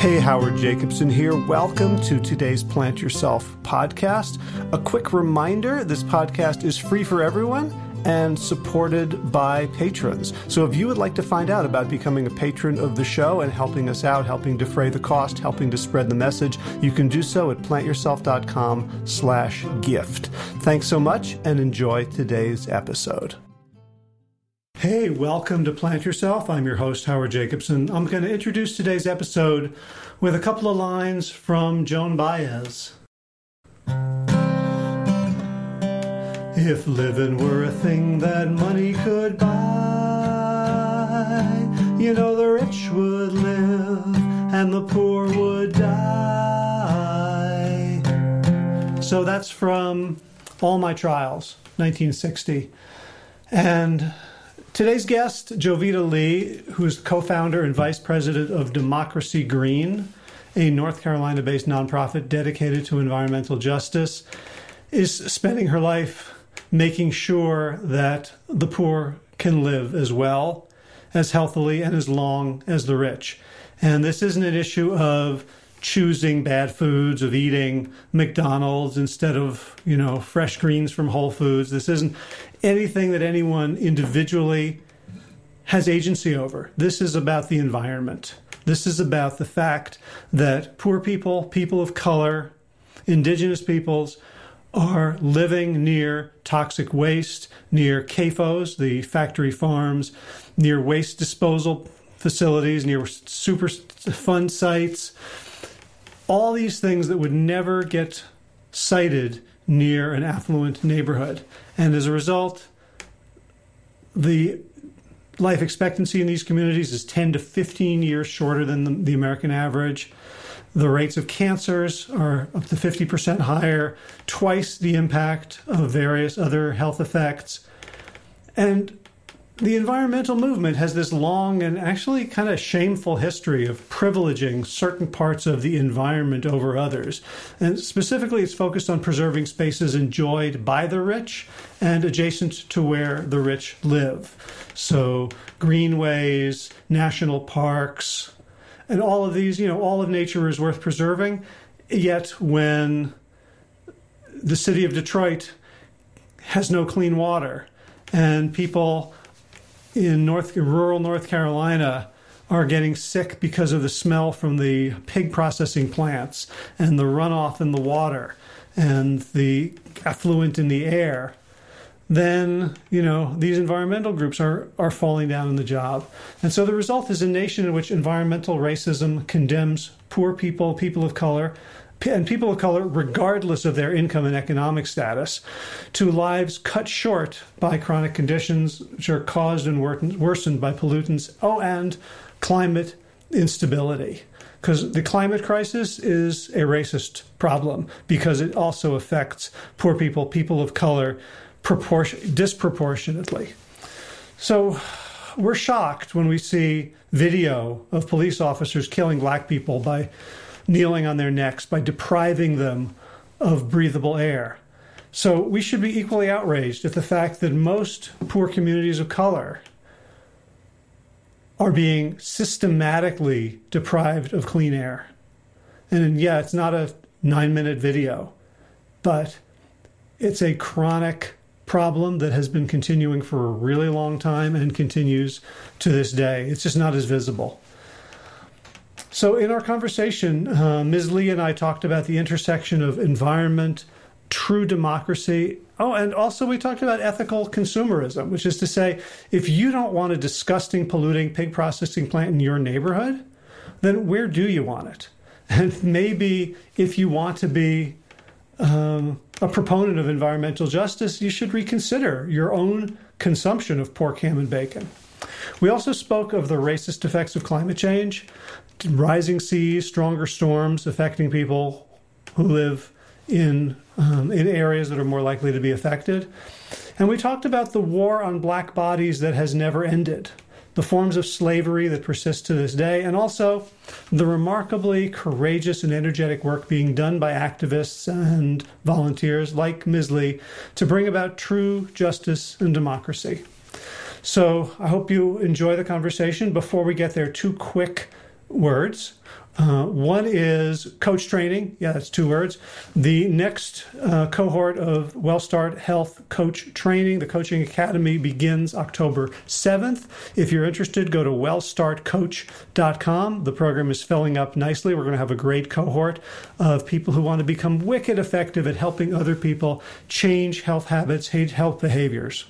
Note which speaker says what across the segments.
Speaker 1: Hey, Howard Jacobson here. Welcome to today's Plant Yourself podcast. A quick reminder this podcast is free for everyone and supported by patrons. So if you would like to find out about becoming a patron of the show and helping us out, helping defray the cost, helping to spread the message, you can do so at plantyourself.com slash gift. Thanks so much and enjoy today's episode. Hey, welcome to Plant Yourself. I'm your host, Howard Jacobson. I'm going to introduce today's episode with a couple of lines from Joan Baez. If living were a thing that money could buy, you know the rich would live and the poor would die. So that's from All My Trials, 1960. And Today's guest, Jovita Lee, who's co founder and vice president of Democracy Green, a North Carolina based nonprofit dedicated to environmental justice, is spending her life making sure that the poor can live as well, as healthily, and as long as the rich. And this isn't an issue of choosing bad foods, of eating McDonald's instead of, you know, fresh greens from Whole Foods. This isn't anything that anyone individually has agency over. This is about the environment. This is about the fact that poor people, people of color, indigenous peoples are living near toxic waste, near CAFOs, the factory farms, near waste disposal facilities, near Superfund sites, all these things that would never get sited near an affluent neighborhood. And as a result, the life expectancy in these communities is 10 to 15 years shorter than the, the American average. The rates of cancers are up to 50% higher, twice the impact of various other health effects. And the environmental movement has this long and actually kind of shameful history of privileging certain parts of the environment over others. And specifically, it's focused on preserving spaces enjoyed by the rich and adjacent to where the rich live. So, greenways, national parks, and all of these, you know, all of nature is worth preserving. Yet, when the city of Detroit has no clean water and people in North rural North Carolina are getting sick because of the smell from the pig processing plants and the runoff in the water and the effluent in the air, then you know these environmental groups are are falling down in the job. And so the result is a nation in which environmental racism condemns poor people, people of color, and people of color, regardless of their income and economic status, to lives cut short by chronic conditions which are caused and worsened by pollutants. Oh, and climate instability. Because the climate crisis is a racist problem because it also affects poor people, people of color, proportion, disproportionately. So we're shocked when we see video of police officers killing black people by kneeling on their necks, by depriving them of breathable air. So we should be equally outraged at the fact that most poor communities of color are being systematically deprived of clean air. And yeah, it's not a nine minute video, but it's a chronic problem that has been continuing for a really long time and continues to this day. It's just not as visible. So, in our conversation, uh, Ms. Lee and I talked about the intersection of environment, true democracy. Oh, and also we talked about ethical consumerism, which is to say, if you don't want a disgusting, polluting pig processing plant in your neighborhood, then where do you want it? And maybe if you want to be um, a proponent of environmental justice, you should reconsider your own consumption of pork, ham, and bacon. We also spoke of the racist effects of climate change, rising seas, stronger storms affecting people who live in um, in areas that are more likely to be affected. And we talked about the war on black bodies that has never ended, the forms of slavery that persist to this day, and also the remarkably courageous and energetic work being done by activists and volunteers like Ms. Lee to bring about true justice and democracy. So I hope you enjoy the conversation. Before we get there, two quick words. Uh, one is coach training. Yeah, that's two words. The next uh, cohort of WellStart Health Coach Training, the Coaching Academy, begins October 7th. If you're interested, go to wellstartcoach.com. The program is filling up nicely. We're going to have a great cohort of people who want to become wicked effective at helping other people change health habits, change health behaviors.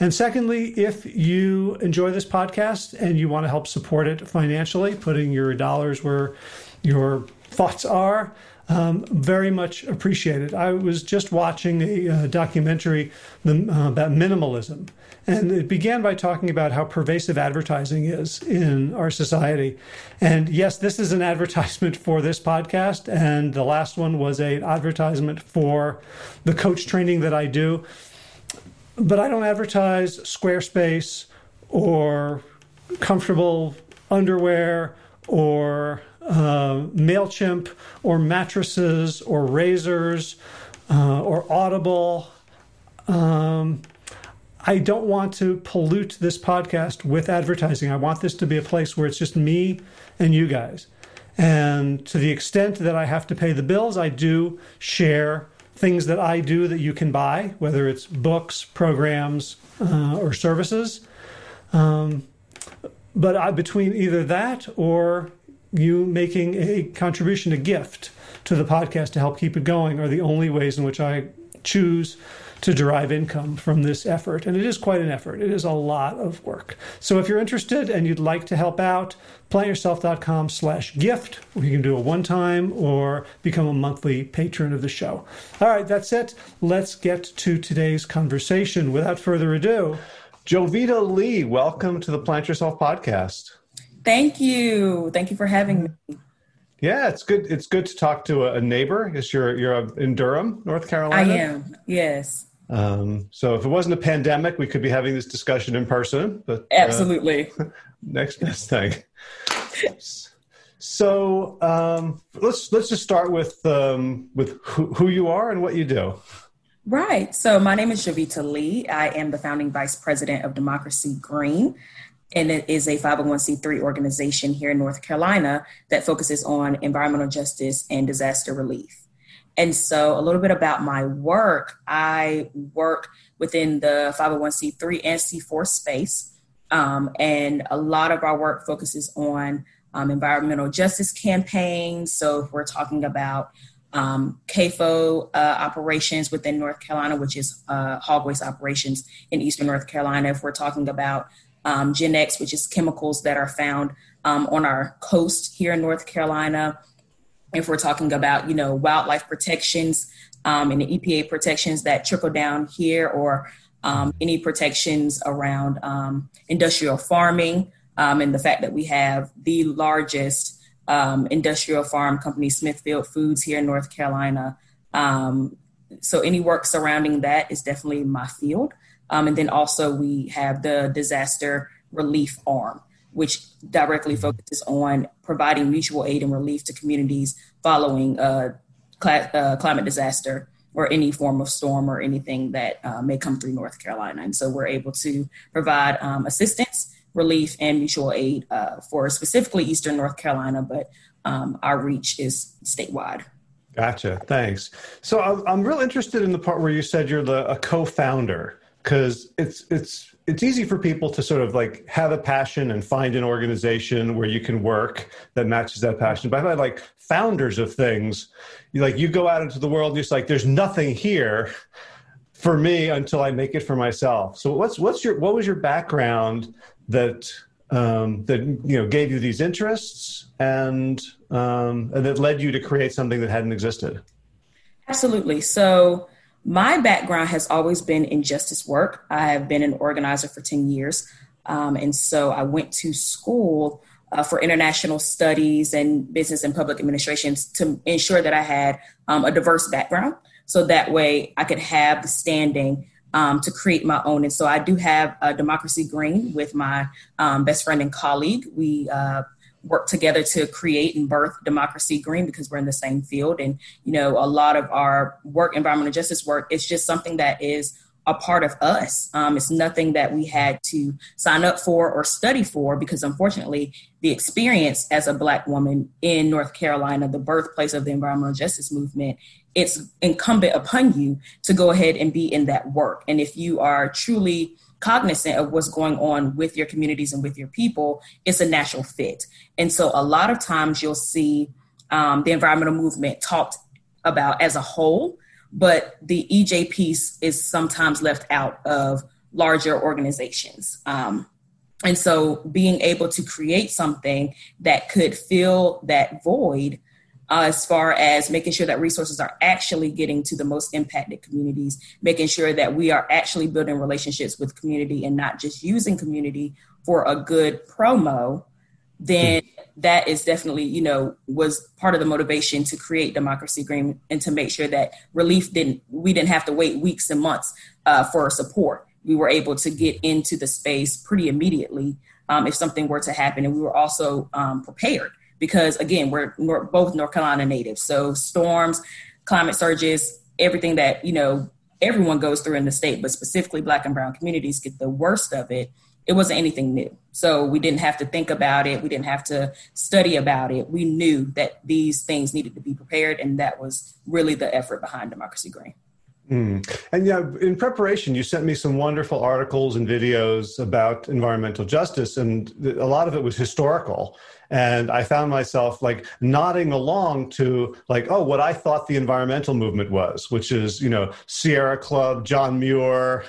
Speaker 1: And secondly, if you enjoy this podcast and you want to help support it financially, putting your dollars where your thoughts are, um, very much appreciated. I was just watching a, uh, documentary the, uh, about minimalism, and it began by talking about how pervasive advertising is in our society. And yes, this is an advertisement for this podcast, and the last one was an advertisement for the coach training that I do but I don't advertise Squarespace or comfortable underwear or uh, MailChimp or mattresses or razors uh, or Audible. Um, I don't want to pollute this podcast with advertising. I want this to be a place where it's just me and you guys. And to the extent that I have to pay the bills, I do share things that I do that you can buy, whether it's books, programs, uh, or services. Um, but I, between either that or you making a contribution, a gift to the podcast to help keep it going, are the only ways in which I choose to derive income from this effort. And it is quite an effort. It is a lot of work. So if you're interested and you'd like to help out, plantyourself.com slash gift, where you can do a one-time or become a monthly patron of the show. All right, that's it. Let's get to today's conversation. Without further ado, Jovita Lee, welcome to the Plant Yourself podcast.
Speaker 2: Thank you. Thank you for having me.
Speaker 1: Yeah, it's good. It's good to talk to a, neighbor. Because you're you're in Durham, North Carolina.
Speaker 2: I am. Yes.
Speaker 1: Um, so if it wasn't a pandemic, we could be having this discussion in person. But
Speaker 2: uh, absolutely,
Speaker 1: uh, next best thing. So um, let's let's just start with um, with who, who you are and what you do.
Speaker 2: Right. So my name is Jovita Lee. I am the founding vice president of Democracy Green, and it is a 501c3 organization here in North Carolina that focuses on environmental justice and disaster relief. And so, a little bit about my work I work within the 501c3 and C4 space. Um, and a lot of our work focuses on um, environmental justice campaigns. So, if we're talking about um, CAFO uh, operations within North Carolina, which is uh, hog waste operations in Eastern North Carolina, if we're talking about um, GenX, which is chemicals that are found um, on our coast here in North Carolina, if we're talking about you know wildlife protections um, and the EPA protections that trickle down here, or um, any protections around um, industrial farming, um, and the fact that we have the largest um, industrial farm company, Smithfield Foods, here in North Carolina. Um, so any work surrounding that is definitely my field. and then also we have the disaster relief arm which directly focuses on providing mutual aid and relief to communities following a uh, climate disaster or any form of storm or anything that uh, may come through North Carolina. And so we're able to provide um, assistance, relief, and mutual aid uh, for specifically Eastern North Carolina, but um, our reach is statewide.
Speaker 1: Gotcha. Thanks. So I'm real interested in the part where you said you're the a co-founder because it's it's it's easy for people to sort of like have a passion and find an organization where you can work that matches that passion. But I like founders of things, you like you go out into the world, and you're just like, there's nothing here for me until I make it for myself. So what's what's your what was your background that um, that you know gave you these interests and um, and that led you to create something that hadn't existed?
Speaker 2: Absolutely. So my background has always been in justice work. I have been an organizer for 10 years. Um, and so I went to school uh, for international studies and business and public administrations to ensure that I had um, a diverse background. So that way I could have the standing um, to create my own. And so I do have a Democracy Green with my um, best friend and colleague. We uh, work together to create and birth democracy green because we're in the same field and you know a lot of our work environmental justice work it's just something that is a part of us. Um, it's nothing that we had to sign up for or study for because, unfortunately, the experience as a Black woman in North Carolina, the birthplace of the environmental justice movement, it's incumbent upon you to go ahead and be in that work. And if you are truly cognizant of what's going on with your communities and with your people, it's a natural fit. And so, a lot of times, you'll see um, the environmental movement talked about as a whole but the EJ piece is sometimes left out of larger organizations. Um, and so being able to create something that could fill that void uh, as far as making sure that resources are actually getting to the most impacted communities, making sure that we are actually building relationships with community and not just using community for a good promo, then that is definitely, you know, was part of the motivation to create Democracy Green and to make sure that relief didn't, we didn't have to wait weeks and months uh, for support. We were able to get into the space pretty immediately um, if something were to happen. And we were also um, prepared because, again, we're North, both North Carolina natives. So storms, climate surges, everything that, you know, everyone goes through in the state, but specifically Black and Brown communities get the worst of it it wasn't anything new. So we didn't have to think about it. We didn't have to study about it. We knew that these things needed to be prepared, and that was really the effort behind Democracy Green.
Speaker 1: Mm. And yeah, in preparation, you sent me some wonderful articles and videos about environmental justice, and a lot of it was historical. And I found myself like nodding along to like, oh, what I thought the environmental movement was, which is you know Sierra Club, John Muir,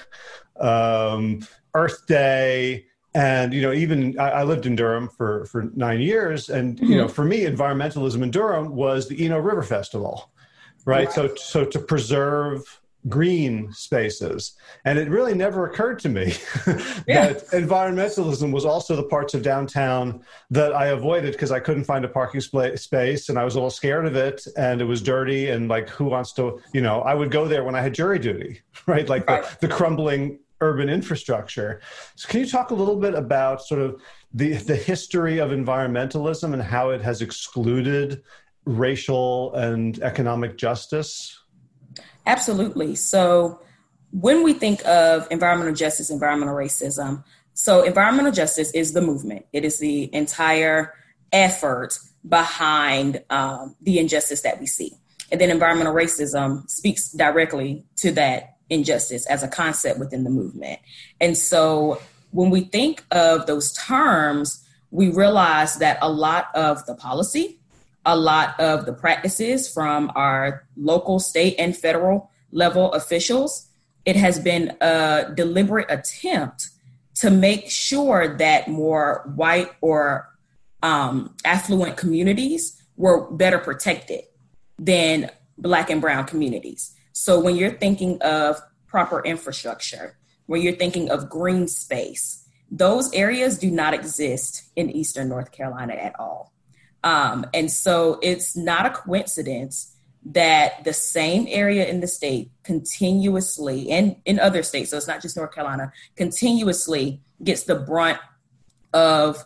Speaker 1: um, Earth Day, and you know even I, I, lived in Durham for for nine years, and mm-hmm. you know mm-hmm. for me environmentalism in Durham was the Eno River Festival, right? right? So so to preserve green spaces, and it really never occurred to me yeah. that environmentalism was also the parts of downtown that I avoided because I couldn't find a parking sp- space, and I was a little scared of it, and it was dirty, and like who wants to you know I would go there when I had jury duty, right? Like right. The, the crumbling urban infrastructure. So can you talk a little bit about sort of the, the history of environmentalism and how it has excluded racial and economic justice?
Speaker 2: Absolutely. So when we think of environmental justice, environmental racism, so environmental justice is the movement. It is the entire effort behind um, the injustice that we see. And then environmental racism speaks directly to that injustice as a concept within the movement. And so when we think of those terms, we realize that a lot of the policy, a lot of the practices from our local, state, and federal level officials, it has been a deliberate attempt to make sure that more white or um, affluent communities were better protected than Black and Brown communities. So when you're thinking of proper infrastructure, when you're thinking of green space, those areas do not exist in Eastern North Carolina at all. Um, and so it's not a coincidence that the same area in the state continuously, and in other states, so it's not just North Carolina, continuously gets the brunt of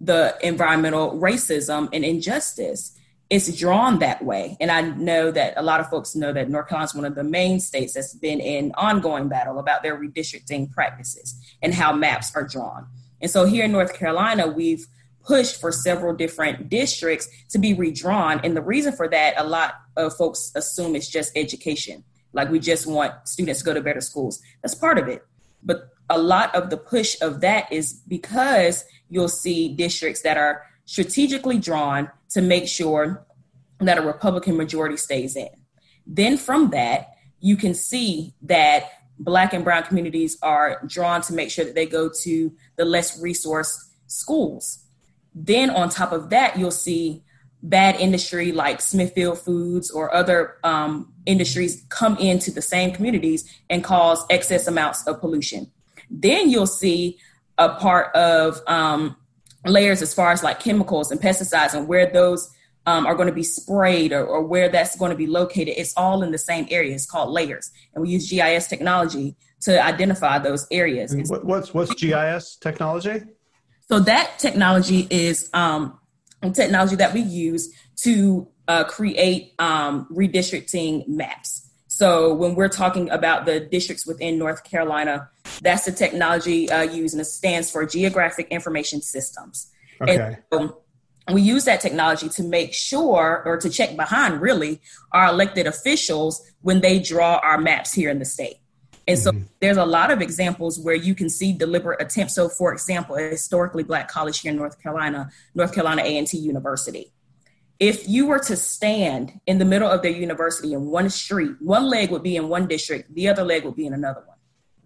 Speaker 2: the environmental racism and injustice it's drawn that way. And I know that a lot of folks know that North Carolina is one of the main states that's been in ongoing battle about their redistricting practices and how maps are drawn. And so here in North Carolina, we've pushed for several different districts to be redrawn. And the reason for that, a lot of folks assume it's just education. Like we just want students to go to better schools. That's part of it. But a lot of the push of that is because you'll see districts that are strategically drawn to make sure that a Republican majority stays in. Then from that, you can see that Black and Brown communities are drawn to make sure that they go to the less resourced schools. Then on top of that, you'll see bad industry like Smithfield Foods or other um, industries come into the same communities and cause excess amounts of pollution. Then you'll see a part of um, layers as far as like chemicals and pesticides and where those um, are going to be sprayed or, or, where that's going to be located. It's all in the same area. It's called layers, and we use GIS technology to identify those areas.
Speaker 1: what's what's GIS technology?
Speaker 2: So that technology is um, technology that we use to uh, create um, redistricting maps. So when we're talking about the districts within North Carolina, that's the technology uh, used, and it stands for Geographic Information Systems.
Speaker 1: Okay.
Speaker 2: And, um, we use that technology to make sure or to check behind really our elected officials when they draw our maps here in the state. And so mm-hmm. there's a lot of examples where you can see deliberate attempts. So for example, a historically black college here in North Carolina, North Carolina A&T University if you were to stand in the middle of their university in one street, one leg would be in one district, the other leg would be in another one.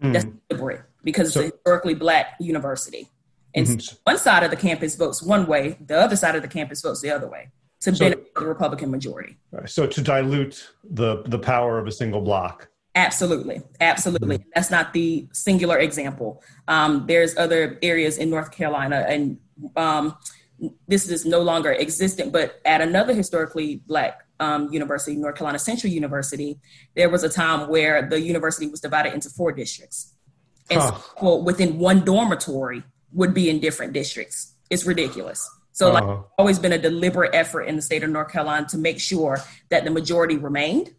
Speaker 2: Mm-hmm. That's deliberate because so, it's a historically black university. And mm-hmm. one side of the campus votes one way, the other side of the campus votes the other way to so, benefit the Republican majority.
Speaker 1: So to dilute the the power of a single block.
Speaker 2: Absolutely, absolutely. Mm-hmm. That's not the singular example. Um, there's other areas in North Carolina, and um, this is no longer existent, but at another historically black um, university, North Carolina Central University, there was a time where the university was divided into four districts. And huh. so within one dormitory would be in different districts. It's ridiculous. So uh-huh. like always been a deliberate effort in the state of North Carolina to make sure that the majority remained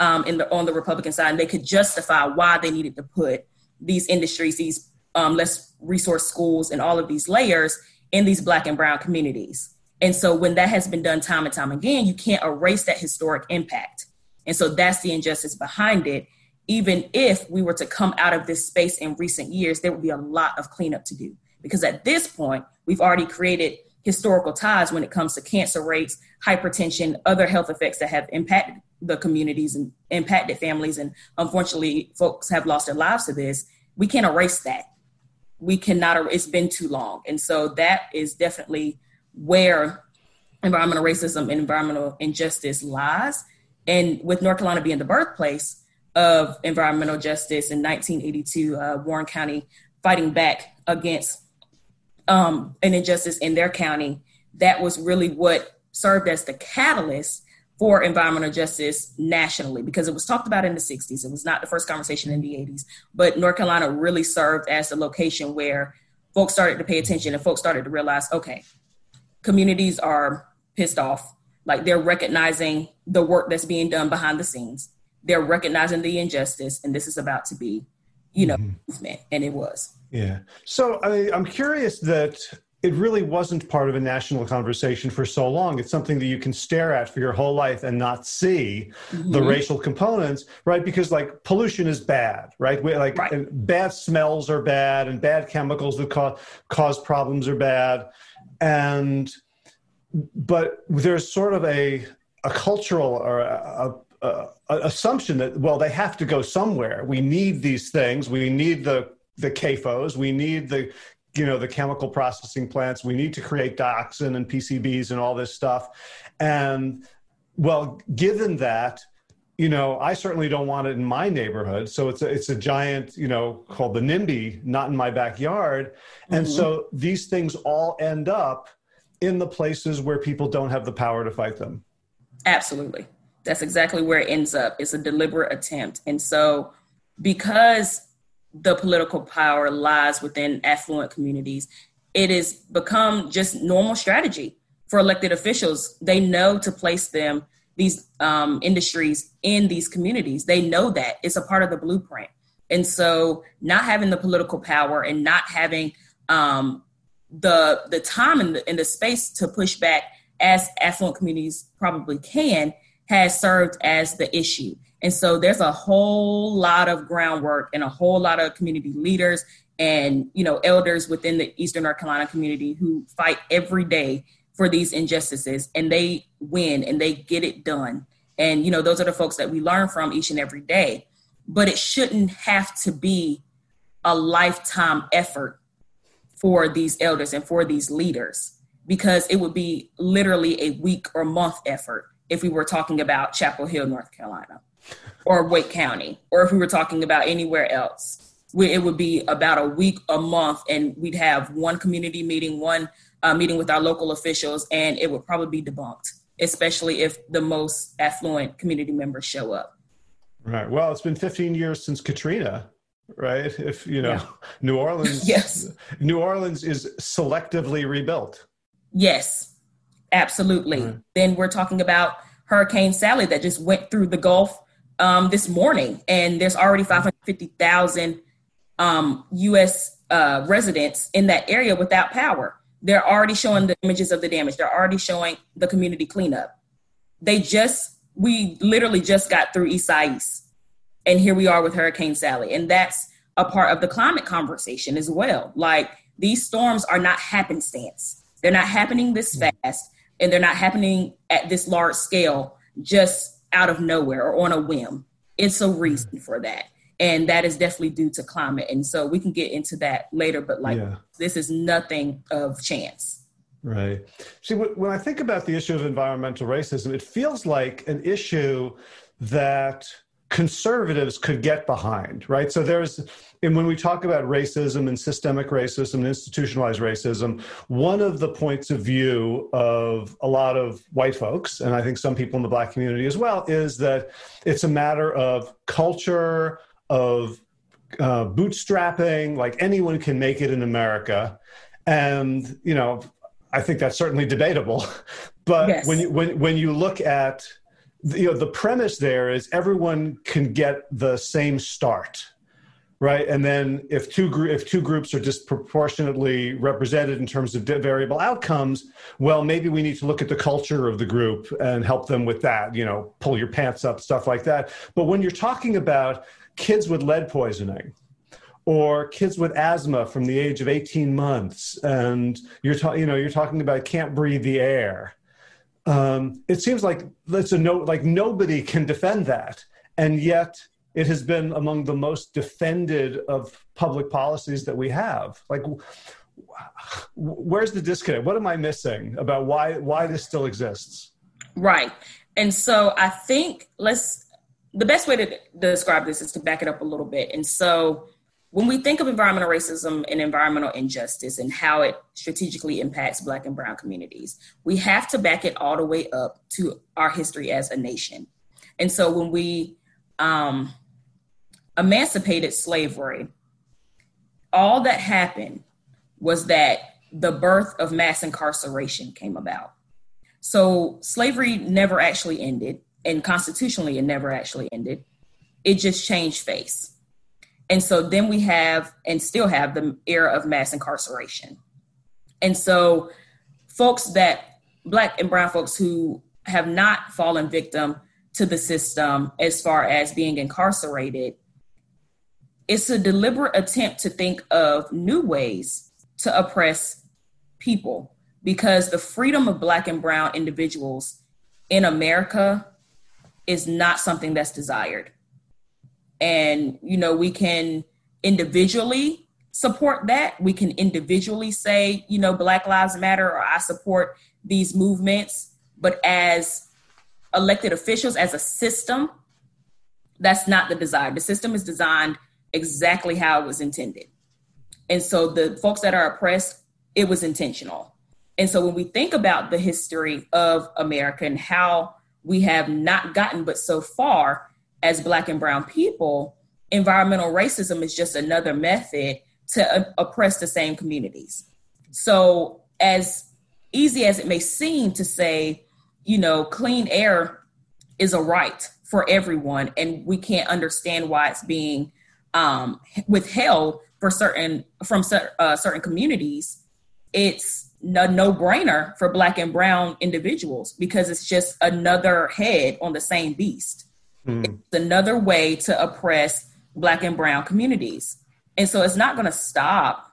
Speaker 2: um, in the, on the Republican side and they could justify why they needed to put these industries, these um, less resource schools and all of these layers in these black and brown communities. And so when that has been done time and time again, you can't erase that historic impact. And so that's the injustice behind it. Even if we were to come out of this space in recent years, there would be a lot of cleanup to do. Because at this point, we've already created historical ties when it comes to cancer rates, hypertension, other health effects that have impacted the communities and impacted families. And unfortunately, folks have lost their lives to this. We can't erase that we cannot it's been too long and so that is definitely where environmental racism and environmental injustice lies and with north carolina being the birthplace of environmental justice in 1982 uh, warren county fighting back against um, an injustice in their county that was really what served as the catalyst for environmental justice nationally because it was talked about in the 60s. It was not the first conversation in the 80s, but North Carolina really served as the location where folks started to pay attention and folks started to realize okay, communities are pissed off. Like they're recognizing the work that's being done behind the scenes. They're recognizing the injustice, and this is about to be, you know, mm-hmm. movement. And it was.
Speaker 1: Yeah. So I, I'm curious that it really wasn't part of a national conversation for so long. It's something that you can stare at for your whole life and not see mm-hmm. the racial components, right? Because like pollution is bad, right? We, like right. bad smells are bad, and bad chemicals that cause cause problems are bad, and but there's sort of a a cultural or a, a, a assumption that well they have to go somewhere. We need these things. We need the the CAFOs. We need the you know the chemical processing plants. We need to create dioxin and pcbs and all this stuff. And well given that you know i certainly don't want it in my neighborhood. So it's a, it's a giant you know called the nimby not in my backyard. And mm-hmm. so these things all end up in the places where people don't have the power to fight them.
Speaker 2: Absolutely. That's exactly where it ends up. It's a deliberate attempt. And so because the political power lies within affluent communities. It has become just normal strategy for elected officials. They know to place them, these um, industries, in these communities. They know that it's a part of the blueprint. And so, not having the political power and not having um, the the time and the, and the space to push back as affluent communities probably can has served as the issue. And so there's a whole lot of groundwork and a whole lot of community leaders and you know elders within the Eastern North Carolina community who fight every day for these injustices and they win and they get it done. And you know those are the folks that we learn from each and every day. But it shouldn't have to be a lifetime effort for these elders and for these leaders because it would be literally a week or month effort if we were talking about Chapel Hill, North Carolina or Wake County, or if we were talking about anywhere else, it would be about a week, a month, and we'd have one community meeting, one uh, meeting with our local officials, and it would probably be debunked, especially if the most affluent community members show up.
Speaker 1: Right. Well, it's been 15 years since Katrina, right? If you know, yeah. New Orleans,
Speaker 2: yes,
Speaker 1: New Orleans is selectively rebuilt.
Speaker 2: Yes, absolutely. Right. Then we're talking about Hurricane Sally that just went through the Gulf um, this morning, and there's already 550,000 um, U.S. Uh, residents in that area without power. They're already showing the images of the damage. They're already showing the community cleanup. They just, we literally just got through Isaias, and here we are with Hurricane Sally, and that's a part of the climate conversation as well. Like these storms are not happenstance. They're not happening this hmm. fast, and they're not happening at this large scale just out of nowhere or on a whim. It's a hmm. reason for that. And that is definitely due to climate. And so we can get into that later, but like yeah. this is nothing of chance.
Speaker 1: Right. See, when I think about the issue of environmental racism, it feels like an issue that conservatives could get behind, right? So there's, and when we talk about racism and systemic racism and institutionalized racism, one of the points of view of a lot of white folks, and I think some people in the black community as well, is that it's a matter of culture, of uh, bootstrapping, like anyone can make it in America. And, you know, I think that's certainly debatable. But yes. when you when when you look at you know the premise there is everyone can get the same start right? And then if two if two groups are disproportionately represented in terms of variable outcomes well maybe we need to look at the culture of the group and help them with that you know pull your pants up stuff like that. But when you're talking about kids with lead poisoning or kids with asthma from the age of 18 months and you're talking you know you're talking about can't breathe the air um, it seems like it's a no, like nobody can defend that, and yet it has been among the most defended of public policies that we have. Like, where's the disconnect? What am I missing about why why this still exists?
Speaker 2: Right, and so I think let's the best way to describe this is to back it up a little bit, and so when we think of environmental racism and environmental injustice and how it strategically impacts Black and Brown communities, we have to back it all the way up to our history as a nation. And so when we um, emancipated slavery, all that happened was that the birth of mass incarceration came about. So slavery never actually ended, and constitutionally, it never actually ended. It just changed face. And so then we have and still have the era of mass incarceration. And so folks that black and brown folks who have not fallen victim to the system as far as being incarcerated, it's a deliberate attempt to think of new ways to oppress people because the freedom of black and brown individuals in America is not something that's desired and you know we can individually support that. We can individually say you know black lives matter or i support these movements. But as elected officials as a system that's not the desire the system is designed exactly how it was intended. And so the folks that are oppressed it was intentional. And so when we think about the history of america and how we have not gotten but so far as Black and Brown people, environmental racism is just another method to oppress the same communities. So, as easy as it may seem to say, you know, clean air is a right for everyone, and we can't understand why it's being um, withheld for certain from uh, certain communities. It's a no-brainer for Black and Brown individuals because it's just another head on the same beast. Mm. It's another way to oppress Black and Brown communities. And so it's not going to stop.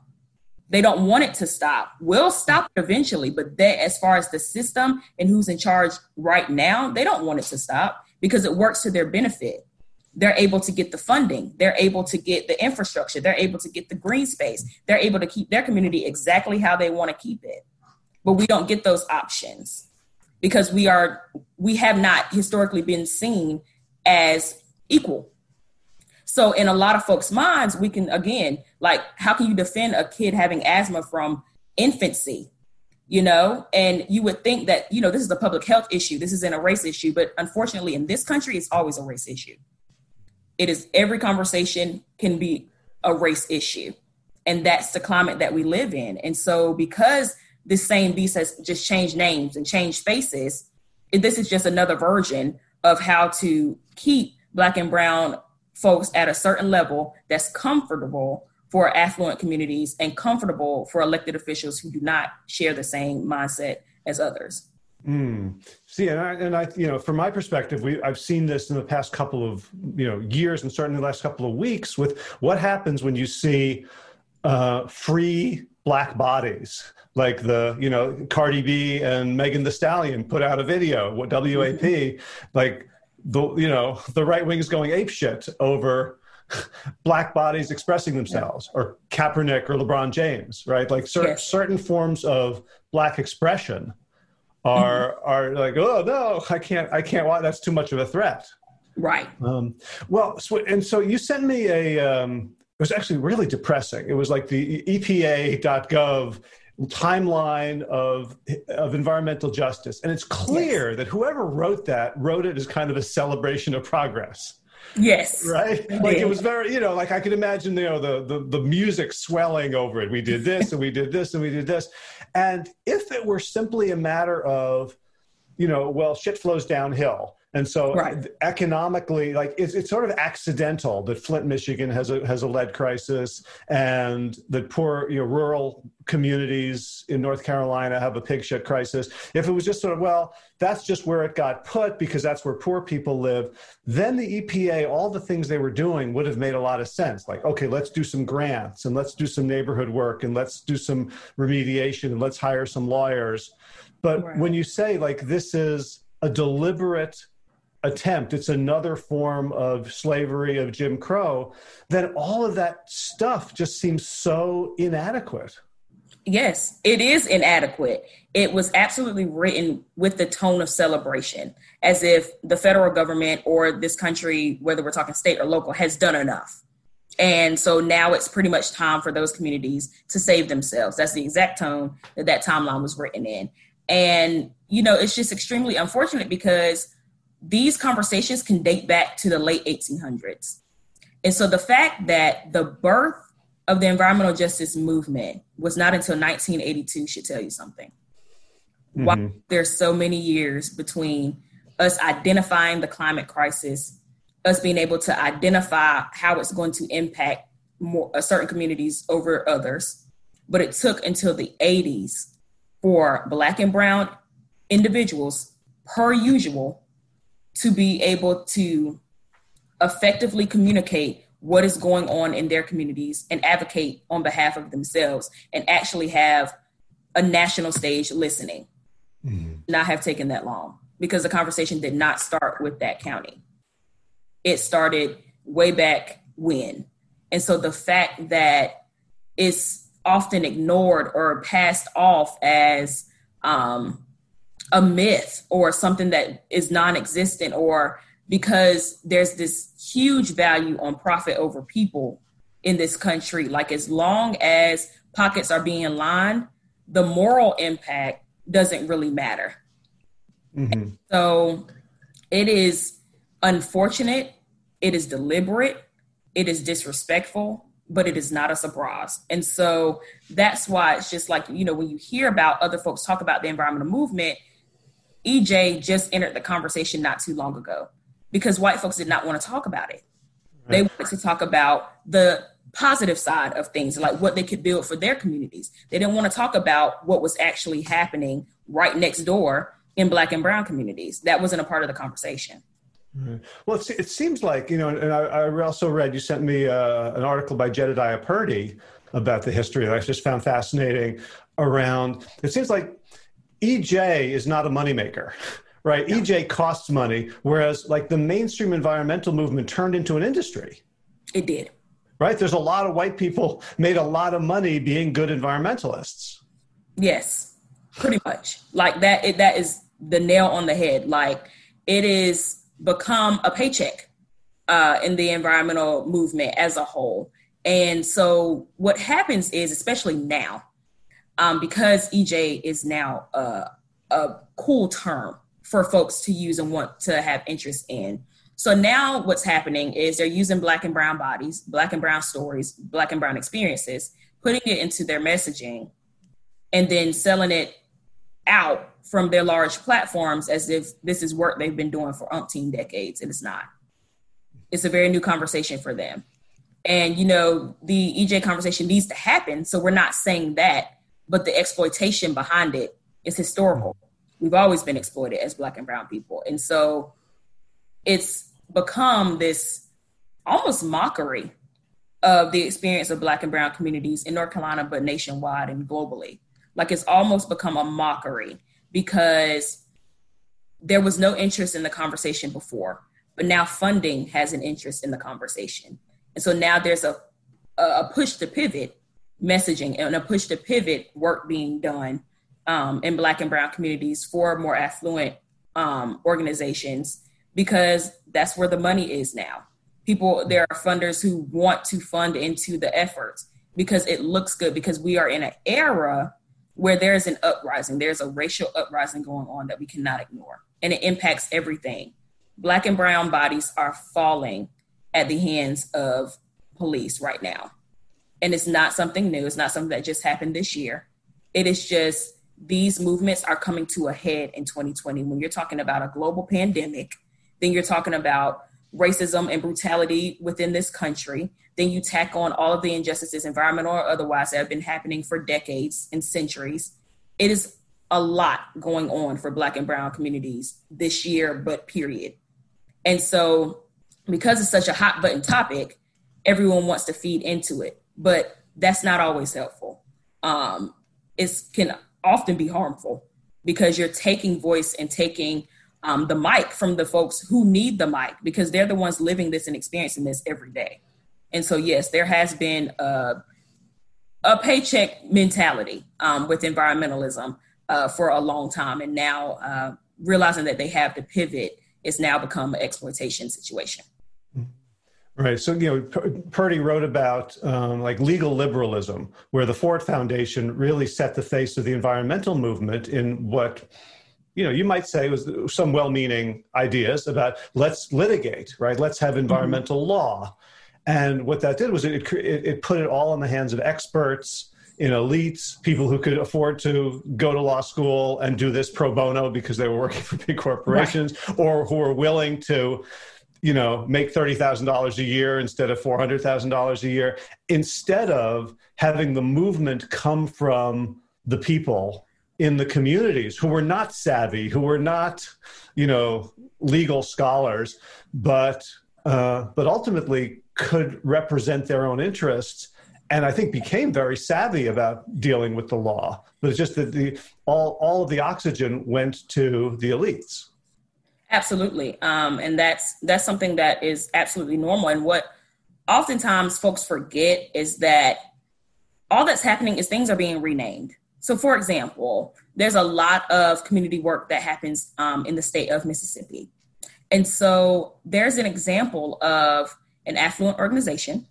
Speaker 2: They don't want it to stop. We'll stop eventually, but that, as far as the system and who's in charge right now, they don't want it to stop because it works to their benefit. They're able to get the funding, they're able to get the infrastructure, they're able to get the green space, they're able to keep their community exactly how they want to keep it. But we don't get those options because we are we have not historically been seen as equal. So in a lot of folks' minds, we can again, like, how can you defend a kid having asthma from infancy? You know, and you would think that, you know, this is a public health issue, this isn't a race issue, but unfortunately in this country, it's always a race issue. It is every conversation can be a race issue. And that's the climate that we live in. And so because this same beast has just changed names and changed faces, this is just another version of how to keep black and brown folks at a certain level that's comfortable for affluent communities and comfortable for elected officials who do not share the same mindset as others.
Speaker 1: Mm. See, and I, and I, you know, from my perspective, we I've seen this in the past couple of you know years, and certainly the last couple of weeks, with what happens when you see uh, free black bodies like the you know Cardi B and Megan Thee Stallion put out a video. What WAP mm-hmm. like the you know the right wing is going ape shit over black bodies expressing themselves yeah. or Kaepernick or LeBron James, right? Like certain yes. certain forms of black expression are mm-hmm. are like oh no I can't I can't watch that's too much of a threat.
Speaker 2: Right. Um,
Speaker 1: well, so, and so you sent me a. Um, it was actually really depressing. It was like the EPA.gov timeline of of environmental justice. And it's clear yes. that whoever wrote that wrote it as kind of a celebration of progress.
Speaker 2: Yes.
Speaker 1: Right? Like it was very you know like i could imagine you know the, the the music swelling over it. We did this and we did this and we did this. And if it were simply a matter of you know well shit flows downhill and so right. economically, like it's, it's sort of accidental that Flint, Michigan has a, has a lead crisis and that poor, you know, rural communities in North Carolina have a pig shit crisis. If it was just sort of, well, that's just where it got put because that's where poor people live, then the EPA, all the things they were doing would have made a lot of sense. Like, okay, let's do some grants and let's do some neighborhood work and let's do some remediation and let's hire some lawyers. But right. when you say like this is a deliberate attempt, it's another form of slavery, of Jim Crow, then all of that stuff just seems so inadequate.
Speaker 2: Yes, it is inadequate. It was absolutely written with the tone of celebration, as if the federal government or this country, whether we're talking state or local, has done enough. And so now it's pretty much time for those communities to save themselves. That's the exact tone that that timeline was written in. And, you know, it's just extremely unfortunate because these conversations can date back to the late 1800s. And so the fact that the birth of the environmental justice movement was not until 1982 should tell you something. Mm-hmm. Why there's so many years between us identifying the climate crisis, us being able to identify how it's going to impact more uh, certain communities over others, but it took until the 80s for black and brown individuals per usual to be able to effectively communicate what is going on in their communities and advocate on behalf of themselves and actually have a national stage listening. Mm-hmm. Not have taken that long because the conversation did not start with that county. It started way back when. And so the fact that it's often ignored or passed off as um, a myth or something that is non-existent or because there's this huge value on profit over people in this country. Like as long as pockets are being lined the moral impact doesn't really matter. Mm-hmm. so it is unfortunate it is deliberate it is disrespectful but it is not a surprise. And so that's why it's just like you know when you hear about other folks talk about the environmental movement EJ just entered the conversation not too long ago because white folks did not want to talk about it. Right. They wanted to talk about the positive side of things, like what they could build for their communities. They didn't want to talk about what was actually happening right next door in black and brown communities. That wasn't a part of the conversation.
Speaker 1: Right. Well, it seems like, you know, and I, I also read, you sent me uh, an article by Jedediah Purdy about the history that I just found fascinating around, it seems like EJ is not a moneymaker, right? No. EJ costs money, whereas like the mainstream environmental movement turned into an industry.
Speaker 2: It did.
Speaker 1: Right? There's a lot of white people made a lot of money being good environmentalists.
Speaker 2: Yes, pretty much. Like that, it, that is the nail on the head. Like it is become a paycheck uh, in the environmental movement as a whole. And so what happens is, especially now, um, because EJ is now a, a cool term for folks to use and want to have interest in. So now what's happening is they're using black and brown bodies, black and brown stories, black and brown experiences, putting it into their messaging, and then selling it out from their large platforms as if this is work they've been doing for umpteen decades, and it's not. It's a very new conversation for them. And, you know, the EJ conversation needs to happen. So we're not saying that, but the exploitation behind it is historical. We've always been exploited as Black and Brown people. And so it's become this almost mockery of the experience of Black and Brown communities in North Carolina, but nationwide and globally. Like it's almost become a mockery because there was no interest in the conversation before, but now funding has an interest in the conversation. And so now there's a, a push to pivot messaging and a push to pivot work being done um, in Black and Brown communities for more affluent um, organizations because that's where the money is now. People, there are funders who want to fund into the efforts because it looks good because we are in an era where there's an uprising, there's a racial uprising going on that we cannot ignore, and it impacts everything. Black and brown bodies are falling at the hands of police right now. And it's not something new, it's not something that just happened this year. It is just these movements are coming to a head in 2020. When you're talking about a global pandemic, then you're talking about racism and brutality within this country. Then you tack on all of the injustices, environmental or otherwise, that have been happening for decades and centuries. It is a lot going on for Black and Brown communities this year, but period. And so, because it's such a hot button topic, everyone wants to feed into it, but that's not always helpful. Um, it can often be harmful because you're taking voice and taking um, the mic from the folks who need the mic because they're the ones living this and experiencing this every day. And so, yes, there has been a, a paycheck mentality um, with environmentalism uh, for a long time. And now uh, realizing that they have to pivot, it's now become an exploitation situation.
Speaker 1: Right. So, you know, Purdy wrote about um, like legal liberalism, where the Ford Foundation really set the face of the environmental movement in what you know, you might say was some well-meaning ideas about let's litigate, right? Let's have mm-hmm. environmental mm-hmm. law, and what that did was it, it, it put it all in the hands of experts, in elites, people who could afford to go to law school and do this pro bono because they were working for big corporations, right. or who were willing to, you know, make thirty thousand dollars a year instead of four hundred thousand dollars a year, instead of having the movement come from the people in the communities who were not savvy, who were not, you know, legal scholars, but uh, but ultimately could represent their own interests, and I think became very savvy about dealing with the law. But it's just that the all all of the oxygen went to the elites.
Speaker 2: Absolutely, um, and that's that's something that is absolutely normal. And what oftentimes folks forget is that all that's happening is things are being renamed. So, for example, there's a lot of community work that happens um, in the state of Mississippi. And so there's an example of an affluent organization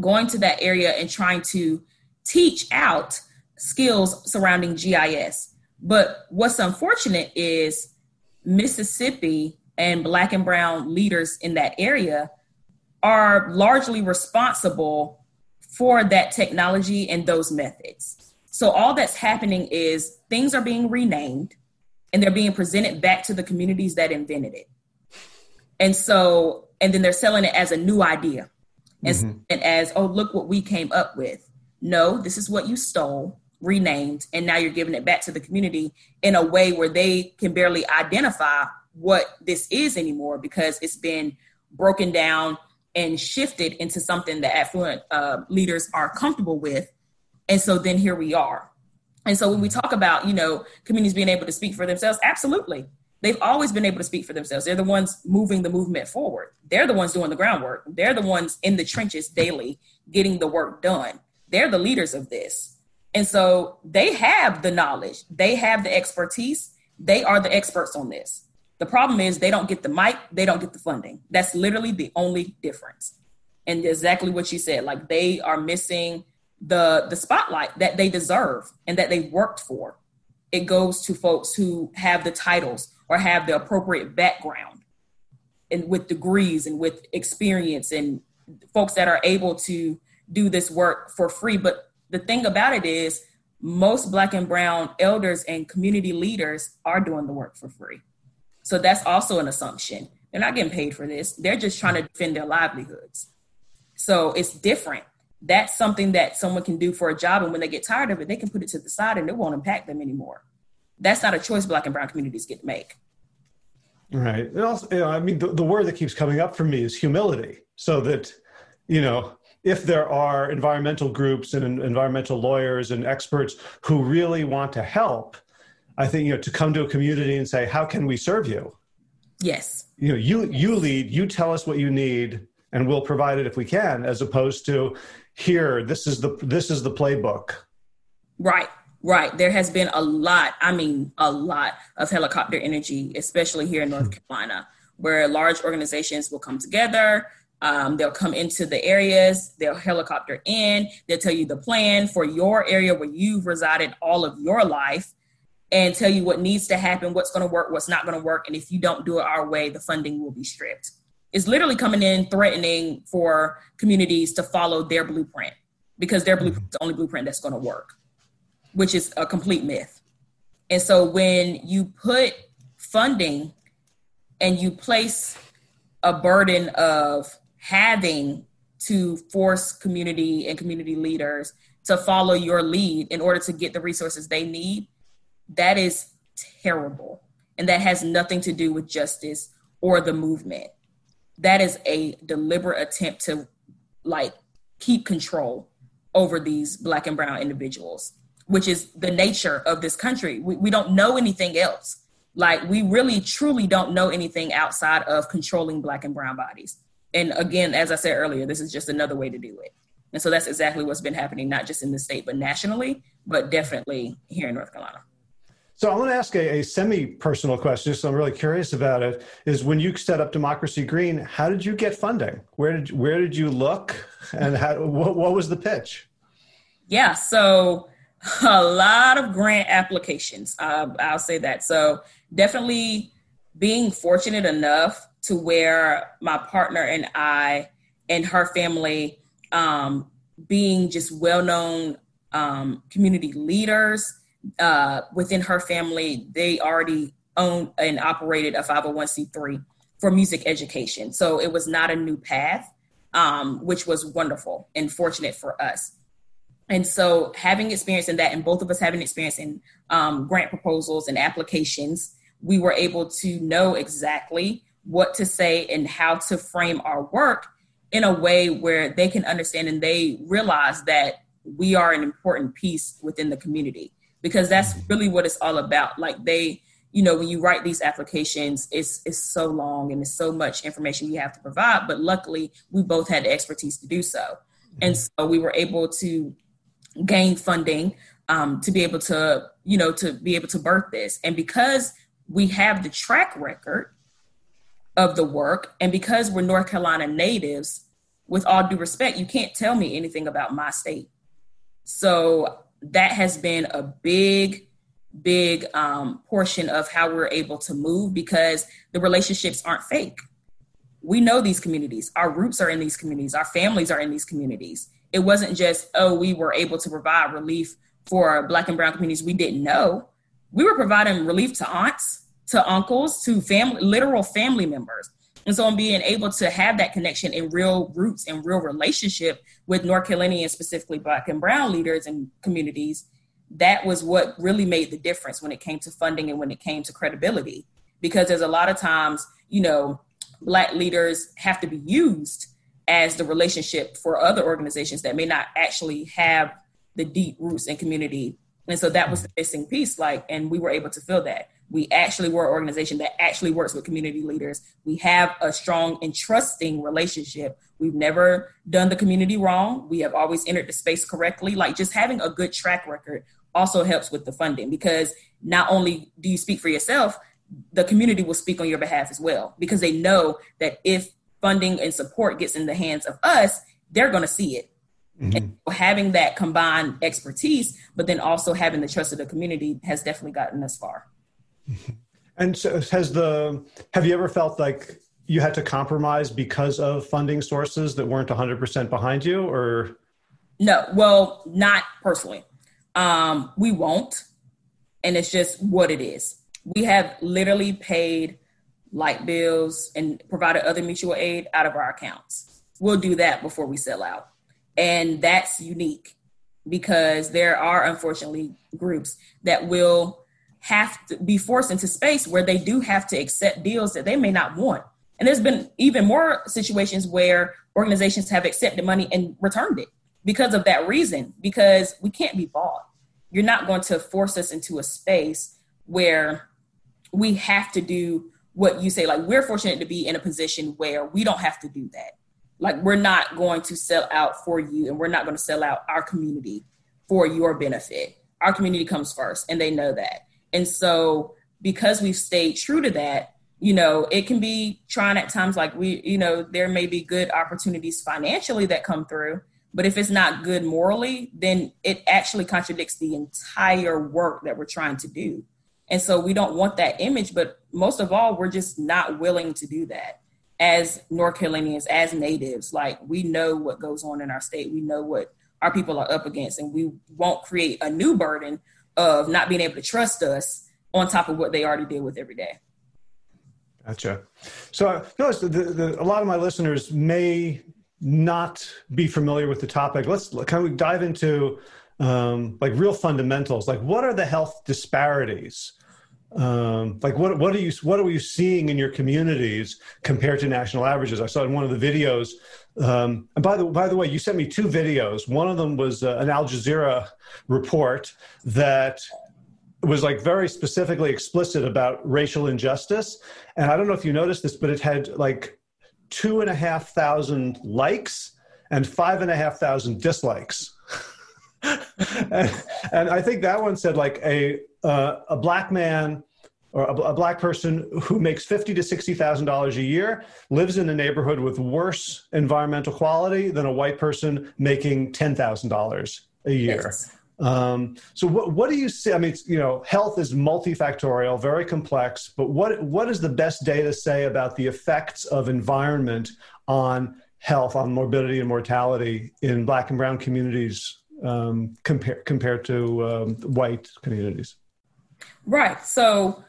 Speaker 2: going to that area and trying to teach out skills surrounding GIS. But what's unfortunate is Mississippi and Black and Brown leaders in that area are largely responsible for that technology and those methods. So all that's happening is things are being renamed and they're being presented back to the communities that invented it. And so, and then they're selling it as a new idea as, mm-hmm. and as, oh, look what we came up with. No, this is what you stole, renamed, and now you're giving it back to the community in a way where they can barely identify what this is anymore because it's been broken down and shifted into something that affluent uh, leaders are comfortable with and so then here we are. And so when we talk about, you know, communities being able to speak for themselves, absolutely. They've always been able to speak for themselves. They're the ones moving the movement forward. They're the ones doing the groundwork. They're the ones in the trenches daily getting the work done. They're the leaders of this. And so they have the knowledge, they have the expertise, they are the experts on this. The problem is they don't get the mic, they don't get the funding. That's literally the only difference. And exactly what you said, like they are missing the the spotlight that they deserve and that they worked for. It goes to folks who have the titles or have the appropriate background and with degrees and with experience and folks that are able to do this work for free. But the thing about it is most black and brown elders and community leaders are doing the work for free. So that's also an assumption They're not getting paid for this. They're just trying to defend their livelihoods. So it's different. That's something that someone can do for a job. And when they get tired of it, they can put it to the side and it won't impact them anymore. That's not a choice Black and Brown communities get to make.
Speaker 1: Right. And also, you know, I mean, the, the word that keeps coming up for me is humility. So that, you know, if there are environmental groups and environmental lawyers and experts who really want to help, I think you know to come to a community and say, "How can we serve you?"
Speaker 2: Yes.
Speaker 1: You know, you you lead. You tell us what you need, and we'll provide it if we can. As opposed to, here, this is the this is the playbook.
Speaker 2: Right. Right. There has been a lot, I mean, a lot of helicopter energy, especially here in North hmm. Carolina, where large organizations will come together. Um, they'll come into the areas, they'll helicopter in, they'll tell you the plan for your area where you've resided all of your life and tell you what needs to happen, what's going to work, what's not going to work. And if you don't do it our way, the funding will be stripped. It's literally coming in threatening for communities to follow their blueprint because their blueprint is the only blueprint that's going to work which is a complete myth. And so when you put funding and you place a burden of having to force community and community leaders to follow your lead in order to get the resources they need, that is terrible. And that has nothing to do with justice or the movement. That is a deliberate attempt to like keep control over these black and brown individuals which is the nature of this country. We, we don't know anything else. Like we really truly don't know anything outside of controlling black and brown bodies. And again, as I said earlier, this is just another way to do it. And so that's exactly what's been happening, not just in the state, but nationally, but definitely here in North Carolina.
Speaker 1: So I want to ask a, a semi-personal question, so I'm really curious about it. Is when you set up Democracy Green, how did you get funding? Where did where did you look, and how, what, what was the pitch?
Speaker 2: Yeah, so a lot of grant applications. Uh, I'll say that. So definitely being fortunate enough to where my partner and I and her family um, being just well-known um, community leaders uh, within her family, they already owned and operated a 501c3 for music education. So it was not a new path, um, which was wonderful and fortunate for us. And so, having experience in that, and both of us having experience in um, grant proposals and applications, we were able to know exactly what to say and how to frame our work in a way where they can understand and they realize that we are an important piece within the community because that's really what it's all about. Like they, you know, when you write these applications, it's it's so long and it's so much information you have to provide. But luckily, we both had the expertise to do so, and so we were able to gain funding um, to be able to, you know, to be able to birth this. And because we have the track record of the work, and because we're North Carolina natives, with all due respect, you can't tell me anything about my state. So that has been a big, big um, portion of how we're able to move because the relationships aren't fake. We know these communities. Our roots are in these communities. Our families are in these communities it wasn't just, oh, we were able to provide relief for black and brown communities we didn't know. We were providing relief to aunts, to uncles, to family, literal family members. And so, in being able to have that connection in real roots and real relationship with North Carolinian, specifically Black and Brown leaders and communities, that was what really made the difference when it came to funding and when it came to credibility. Because there's a lot of times, you know, Black leaders have to be used as the relationship for other organizations that may not actually have the deep roots in community. And so that was the missing piece. Like, and we were able to fill that. We actually were an organization that actually works with community leaders. We have a strong and trusting relationship. We've never done the community wrong. We have always entered the space correctly. Like just having a good track record also helps with the funding because not only do you speak for yourself, the community will speak on your behalf as well because they know that if funding and support gets in the hands of us, they're going to see it. Mm-hmm. And having that combined expertise, but then also having the trust of the community has definitely gotten us far.
Speaker 1: And so has the have you ever felt like you had to compromise because of funding sources that weren't 100% behind you or?
Speaker 2: No. Well not personally. Um, we won't. And it's just what it is. We have literally paid light bills, and provided other mutual aid out of our accounts. We'll do that before we sell out. And that's unique because there are unfortunately groups that will have to be forced into space where they do have to accept deals that they may not want. And there's been even more situations where organizations have accepted money and returned it because of that reason, because we can't be bought. You're not going to force us into a space where we have to do what you say. Like, we're fortunate to be in a position where we don't have to do that. Like, we're not going to sell out for you, and we're not going to sell out our community for your benefit. Our community comes first, and they know that. And so, because we've stayed true to that, you know, it can be trying at times like we, you know, there may be good opportunities financially that come through, but if it's not good morally, then it actually contradicts the entire work that we're trying to do. And so we don't want that image, but most of all, we're just not willing to do that as North Carolinians, as natives. Like we know what goes on in our state, we know what our people are up against, and we won't create a new burden of not being able to trust us on top of what they already deal with every day.
Speaker 1: Gotcha. So I notice the, the, a lot of my listeners may not be familiar with the topic. Let's kind of dive into um, like real fundamentals. Like, what are the health disparities? Um, like, what what are you what are you seeing in your communities compared to national averages? I saw in one of the videos. Um, and by the by the way, you sent me two videos. One of them was uh, an Al Jazeera report that was like very specifically explicit about racial injustice. And I don't know if you noticed this, but it had like two and a half thousand likes and five and a half thousand dislikes. and, and, I think that one said like a uh, a black man or a, a, black person who makes fifty to sixty thousand dollars a year lives in a neighborhood with worse environmental quality than a white person making ten thousand dollars a year. Yes. Um, so what, what do you see? I mean, you know, health is multifactorial, very complex, but what, what is the best data say about the effects of environment on health, on morbidity and mortality in black and brown communities um, compare, compared to um, white communities?
Speaker 2: Right. So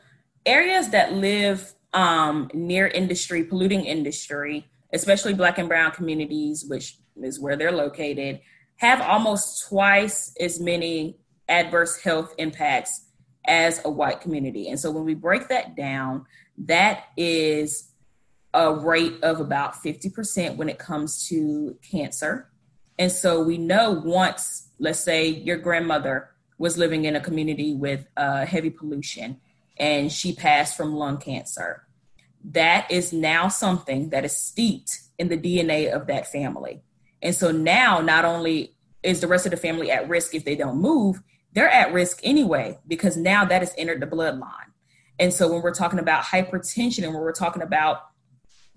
Speaker 2: areas that live um, near industry, polluting industry, especially black and brown communities, which is where they're located, have almost twice as many adverse health impacts as a white community. And so when we break that down, that is a rate of about 50% when it comes to cancer. And so we know once, let's say your grandmother was living in a community with uh, heavy pollution and she passed from lung cancer, that is now something that is steeped in the DNA of that family. And so now, not only is the rest of the family at risk if they don't move, they're at risk anyway, because now that has entered the bloodline. And so when we're talking about hypertension and when we're talking about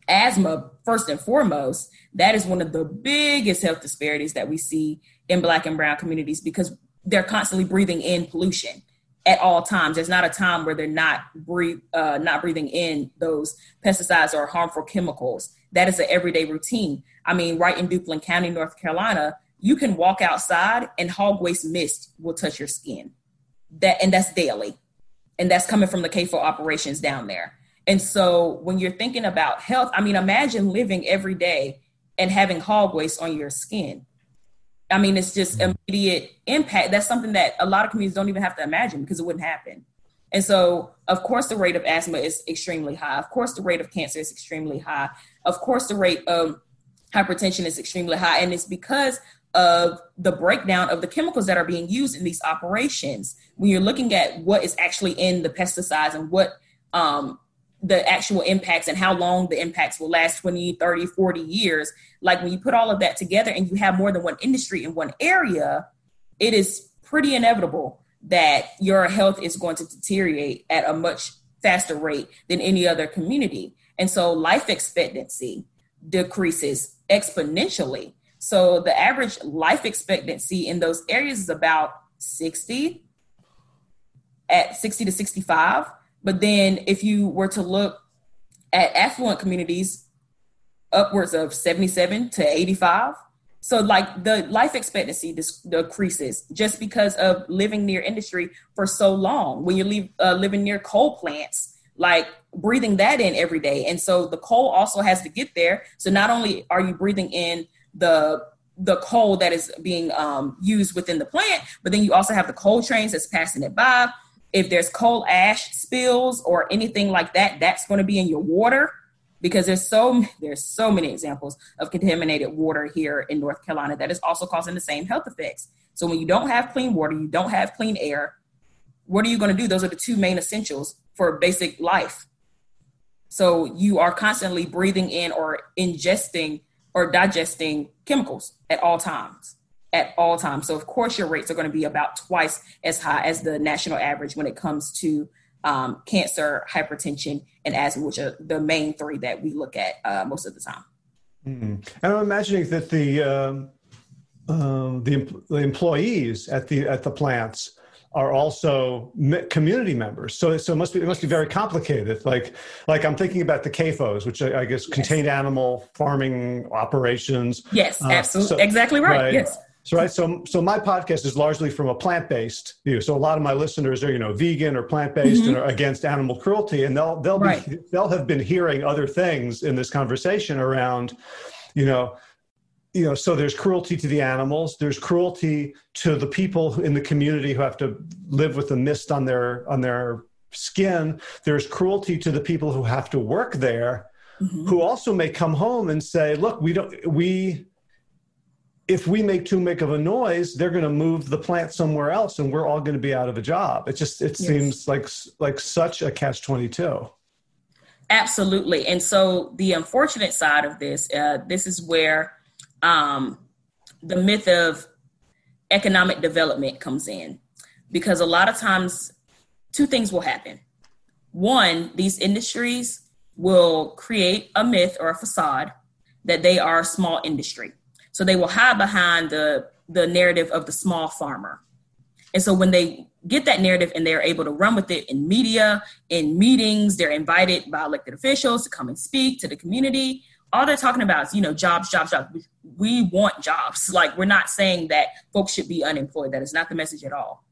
Speaker 2: asthma, first and foremost, that is one of the biggest health disparities that we see in Black and Brown communities because they're constantly breathing in pollution at all times. There's not a time where they're not breathe, uh, not breathing in those pesticides or harmful chemicals. That is an everyday routine. I mean, right in Duplin County, North Carolina, you can walk outside and hog waste mist will touch your skin. That and that's daily. And that's coming from the CAFO operations down there. And so when you're thinking about health, I mean, imagine living every day and having hog waste on your skin. I mean, it's just mm-hmm. immediate impact. That's something that a lot of communities don't even have to imagine because it wouldn't happen. And so, of course, the rate of asthma is extremely high. Of course, the rate of cancer is extremely high. Of course, the rate of hypertension is extremely high. And it's because of the breakdown of the chemicals that are being used in these operations. When you're looking at what is actually in the pesticides and what um, the actual impacts and how long the impacts will last 20, 30, 40 years, like when you put all of that together and you have more than one industry in one area, it is pretty inevitable that your health is going to deteriorate at a much faster rate than any other community. And so life expectancy decreases exponentially so the average life expectancy in those areas is about 60 at 60 to 65. But then if you were to look at affluent communities, upwards of 77 to 85. So like the life expectancy decreases just because of living near industry for so long. When you leave uh, living near coal plants, like breathing that in every day. And so the coal also has to get there. So not only are you breathing in the the coal that is being um, used within the plant, but then you also have the coal trains that's passing it by. If there's coal ash spills or anything like that, that's going to be in your water because there's so there's so many examples of contaminated water here in North Carolina that is also causing the same health effects. So when you don't have clean water, you don't have clean air, what are you going to do? Those are the two main essentials for basic life. So you are constantly breathing in or ingesting or digesting chemicals at all times. At all times. So, of course, your rates are going to be about twice as high as the national average when it comes to um, cancer, hypertension, and asthma, which are the main three that we look at uh, most of the time.
Speaker 1: Mm-hmm. And I'm imagining that the um, um, the, the employees at the at the plants are also community members. So, so it must be it must be very complicated. Like, like I'm thinking about the CAFOs, which I, I guess yes. contained animal farming operations.
Speaker 2: Yes, uh, absolutely, so, exactly right. right. Yes.
Speaker 1: So, right. So, so my podcast is largely from a plant-based view. So, a lot of my listeners are, you know, vegan or plant-based mm-hmm. and are against animal cruelty, and they'll they'll right. be they'll have been hearing other things in this conversation around, you know, you know so there's cruelty to the animals there's cruelty to the people in the community who have to live with the mist on their on their skin there's cruelty to the people who have to work there mm-hmm. who also may come home and say look we don't we if we make too big of a noise they're going to move the plant somewhere else and we're all going to be out of a job it just it yes. seems like like such a catch 22
Speaker 2: absolutely and so the unfortunate side of this uh, this is where um, the myth of economic development comes in because a lot of times two things will happen. One, these industries will create a myth or a facade that they are a small industry. So they will hide behind the, the narrative of the small farmer. And so when they get that narrative and they're able to run with it in media, in meetings, they're invited by elected officials to come and speak to the community. All they're talking about is you know jobs jobs jobs. We want jobs. Like we're not saying that folks should be unemployed. That is not the message at all.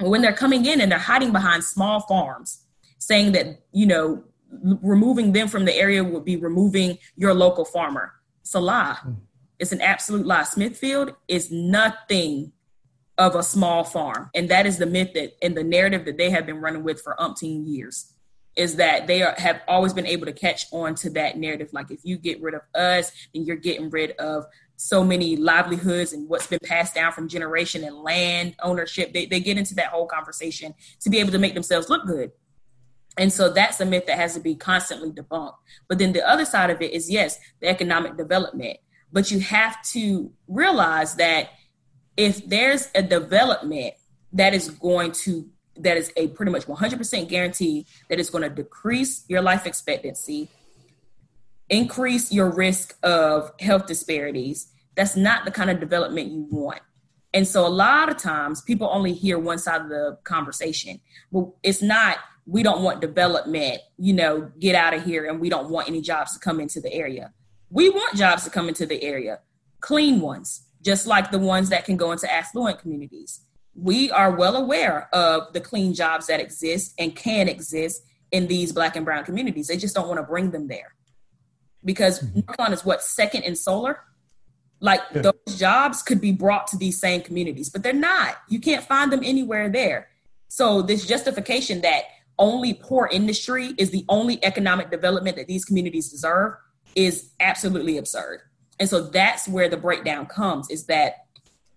Speaker 2: When they're coming in and they're hiding behind small farms saying that you know removing them from the area would be removing your local farmer. It's a lie. Hmm. It's an absolute lie smithfield is nothing of a small farm and that is the myth that and the narrative that they have been running with for umpteen years is that they are, have always been able to catch on to that narrative. Like if you get rid of us, then you're getting rid of so many livelihoods and what's been passed down from generation and land ownership. They, they get into that whole conversation to be able to make themselves look good. And so that's a myth that has to be constantly debunked. But then the other side of it is yes, the economic development. But you have to realize that if there's a development that is going to that is a pretty much 100% guarantee that it's going to decrease your life expectancy, increase your risk of health disparities. That's not the kind of development you want. And so a lot of times people only hear one side of the conversation. But it's not we don't want development, you know, get out of here and we don't want any jobs to come into the area. We want jobs to come into the area, clean ones, just like the ones that can go into affluent communities we are well aware of the clean jobs that exist and can exist in these black and brown communities. They just don't want to bring them there because mm-hmm. North Carolina is what second in solar. Like yeah. those jobs could be brought to these same communities, but they're not. You can't find them anywhere there. So this justification that only poor industry is the only economic development that these communities deserve is absolutely absurd. And so that's where the breakdown comes is that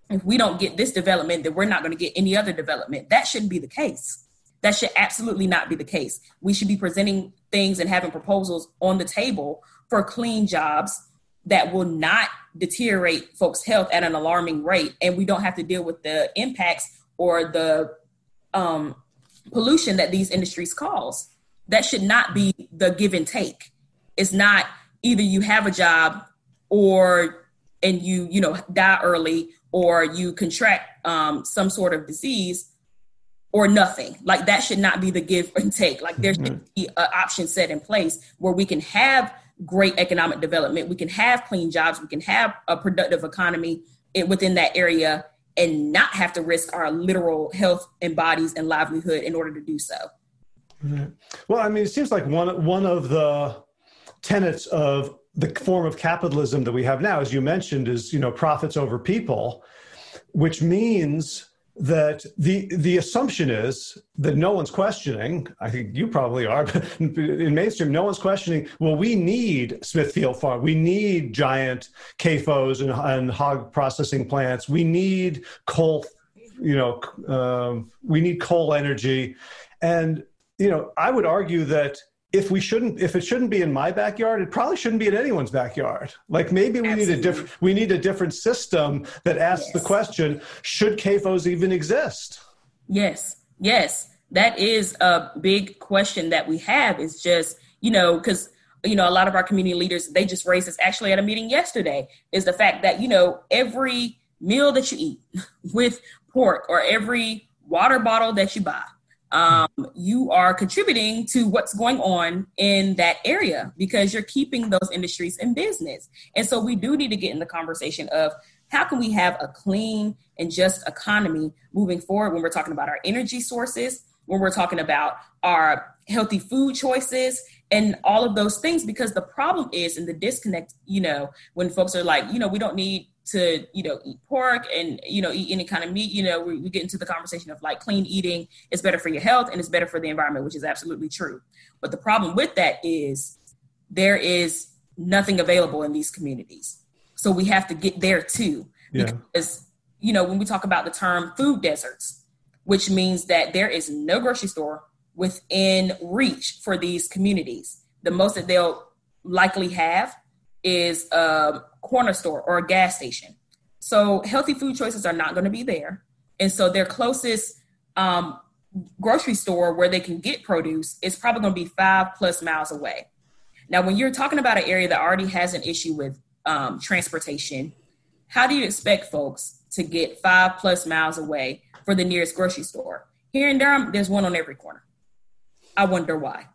Speaker 2: if we don't get this development, then we're not going to get any other development. That shouldn't be the case. That should absolutely not be the case. We should be presenting things and having proposals on the table for clean jobs that will not deteriorate folks' health at an alarming rate. And we don't have to deal with the impacts or the um, pollution that these industries cause. That should not be the give and take. It's not either you have a job or and you you know die early or you contract um, some sort of disease or nothing. Like that should not be the give and take. Like there should mm-hmm. be an option set in place where we can have great economic development, we can have clean jobs, we can have a productive economy within that area and not have to risk our literal health and bodies and livelihood in order to do so.
Speaker 1: Well, I mean, it seems like one one of the tenets of the form of capitalism that we have now, as you mentioned, is you know profits over people, which means that the the assumption is that no one's questioning. I think you probably are, but in mainstream, no one's questioning. Well, we need Smithfield Farm. We need giant CAFOs and, and hog processing plants. We need coal. You know, um, we need coal energy, and you know, I would argue that if we shouldn't if it shouldn't be in my backyard it probably shouldn't be in anyone's backyard like maybe we Absolutely. need a different we need a different system that asks yes. the question should CAFOs even exist
Speaker 2: yes yes that is a big question that we have is just you know because you know a lot of our community leaders they just raised this actually at a meeting yesterday is the fact that you know every meal that you eat with pork or every water bottle that you buy um, you are contributing to what's going on in that area because you're keeping those industries in business. And so we do need to get in the conversation of how can we have a clean and just economy moving forward when we're talking about our energy sources, when we're talking about our healthy food choices and all of those things because the problem is in the disconnect you know when folks are like you know we don't need to you know eat pork and you know eat any kind of meat you know we, we, get into the conversation of like clean eating is better for your health and it's better for the environment which is absolutely true. But the problem with that is there is nothing available in these communities. So we have to get there too. Yeah. because you know when we talk about the term food deserts which means that there is no grocery store within reach for these communities the most that they'll likely have is a corner store or a gas station. So healthy food choices are not going to be there. And so their closest um, grocery store where they can get produce is probably going to be five plus miles away. Now, when you're talking about an area that already has an issue with um, transportation, how do you expect folks to get five plus miles away for the nearest grocery store? Here in Durham, there's one on every corner. I wonder why.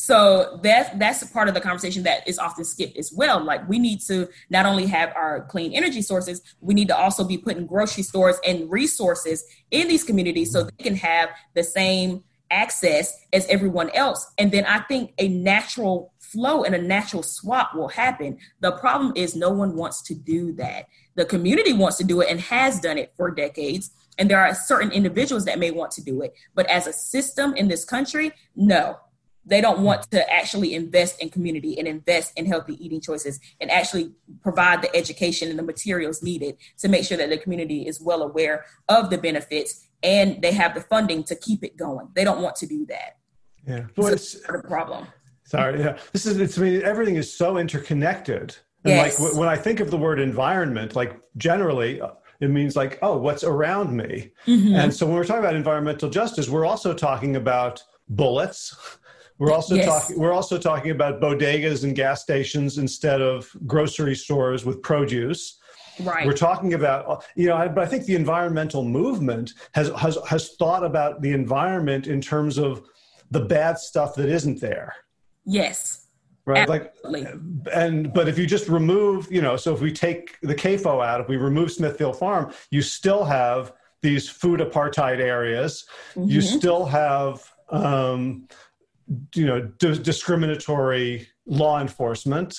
Speaker 2: So that's that's part of the conversation that is often skipped as well. Like we need to not only have our clean energy sources, we need to also be putting grocery stores and resources in these communities so they can have the same access as everyone else. And then I think a natural flow and a natural swap will happen. The problem is no one wants to do that. The community wants to do it and has done it for decades. And there are certain individuals that may want to do it. But as a system in this country, no, they don't want to actually invest in community and invest in healthy eating choices and actually provide the education and the materials needed to make sure that the community is well aware of the benefits and they have the funding to keep it going. They don't want to do that.
Speaker 1: Yeah,
Speaker 2: well, it's a problem.
Speaker 1: Sorry, yeah, this is. It's. I mean, everything is so interconnected. And yes. like when I think of the word environment, like generally, uh, it means like, oh, what's around me. Mm-hmm. And so when we're talking about environmental justice, we're also talking about bullets we're also yes. talking. We're also talking about bodegas and gas stations instead of grocery stores with produce.
Speaker 2: Right.
Speaker 1: We're talking about, you know, but I think the environmental movement has has has thought about the environment in terms of the bad stuff that isn't there.
Speaker 2: Yes.
Speaker 1: Right. Absolutely. Like, and but if you just remove, you know, so if we take the CAFO out, if we remove Smithfield Farm, you still have these food apartheid areas. Mm-hmm. You still have um, you know d- discriminatory law enforcement.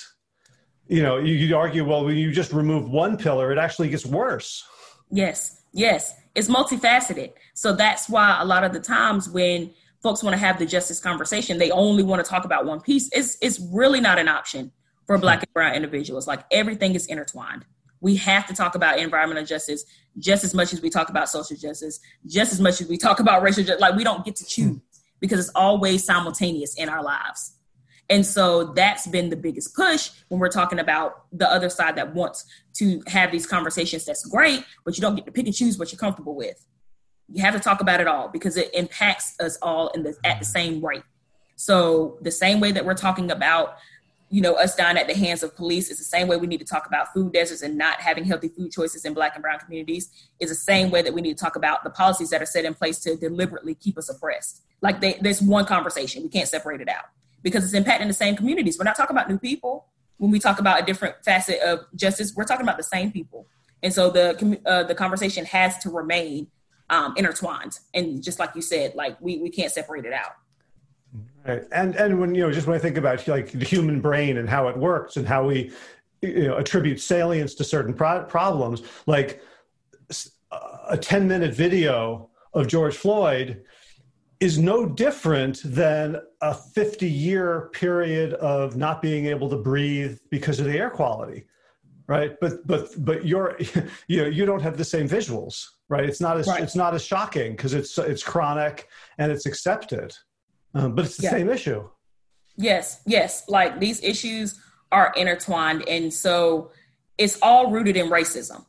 Speaker 1: You know you'd argue well when you just remove one pillar it actually gets worse.
Speaker 2: Yes yes. It's multifaceted. So that's why a lot of the times when folks want to have the justice conversation they only want to talk about one piece. It's it's really not an option for black and brown individuals. Like everything is intertwined. We have to talk about environmental justice just as much as we talk about social justice just as much as we talk about racial justice like we don't get to choose because it's always simultaneous in our lives. And so that's been the biggest push when we're talking about the other side that wants to have these conversations. That's great, but you don't get to pick and choose what you're comfortable with. You have to talk about it all because it impacts us all in the at the same rate. So the same way that we're talking about you know, us dying at the hands of police is the same way we need to talk about food deserts and not having healthy food choices in black and brown communities is the same way that we need to talk about the policies that are set in place to deliberately keep us oppressed. Like they, there's one conversation. We can't separate it out because it's impacting the same communities. We're not talking about new people. When we talk about a different facet of justice, we're talking about the same people. And so the, uh, the conversation has to remain um, intertwined. And just like you said, like we, we can't separate it out.
Speaker 1: Right. And and when you know just when I think about like the human brain and how it works and how we you know attribute salience to certain pro- problems, like a 10 minute video of George Floyd is no different than a 50 year period of not being able to breathe because of the air quality right but but but you're you know you don't have the same visuals right it's not as right. it's not as shocking because it's it's chronic and it's accepted um, but it's the yeah. same issue.
Speaker 2: Yes, yes. Like these issues are intertwined, and so it's all rooted in racism.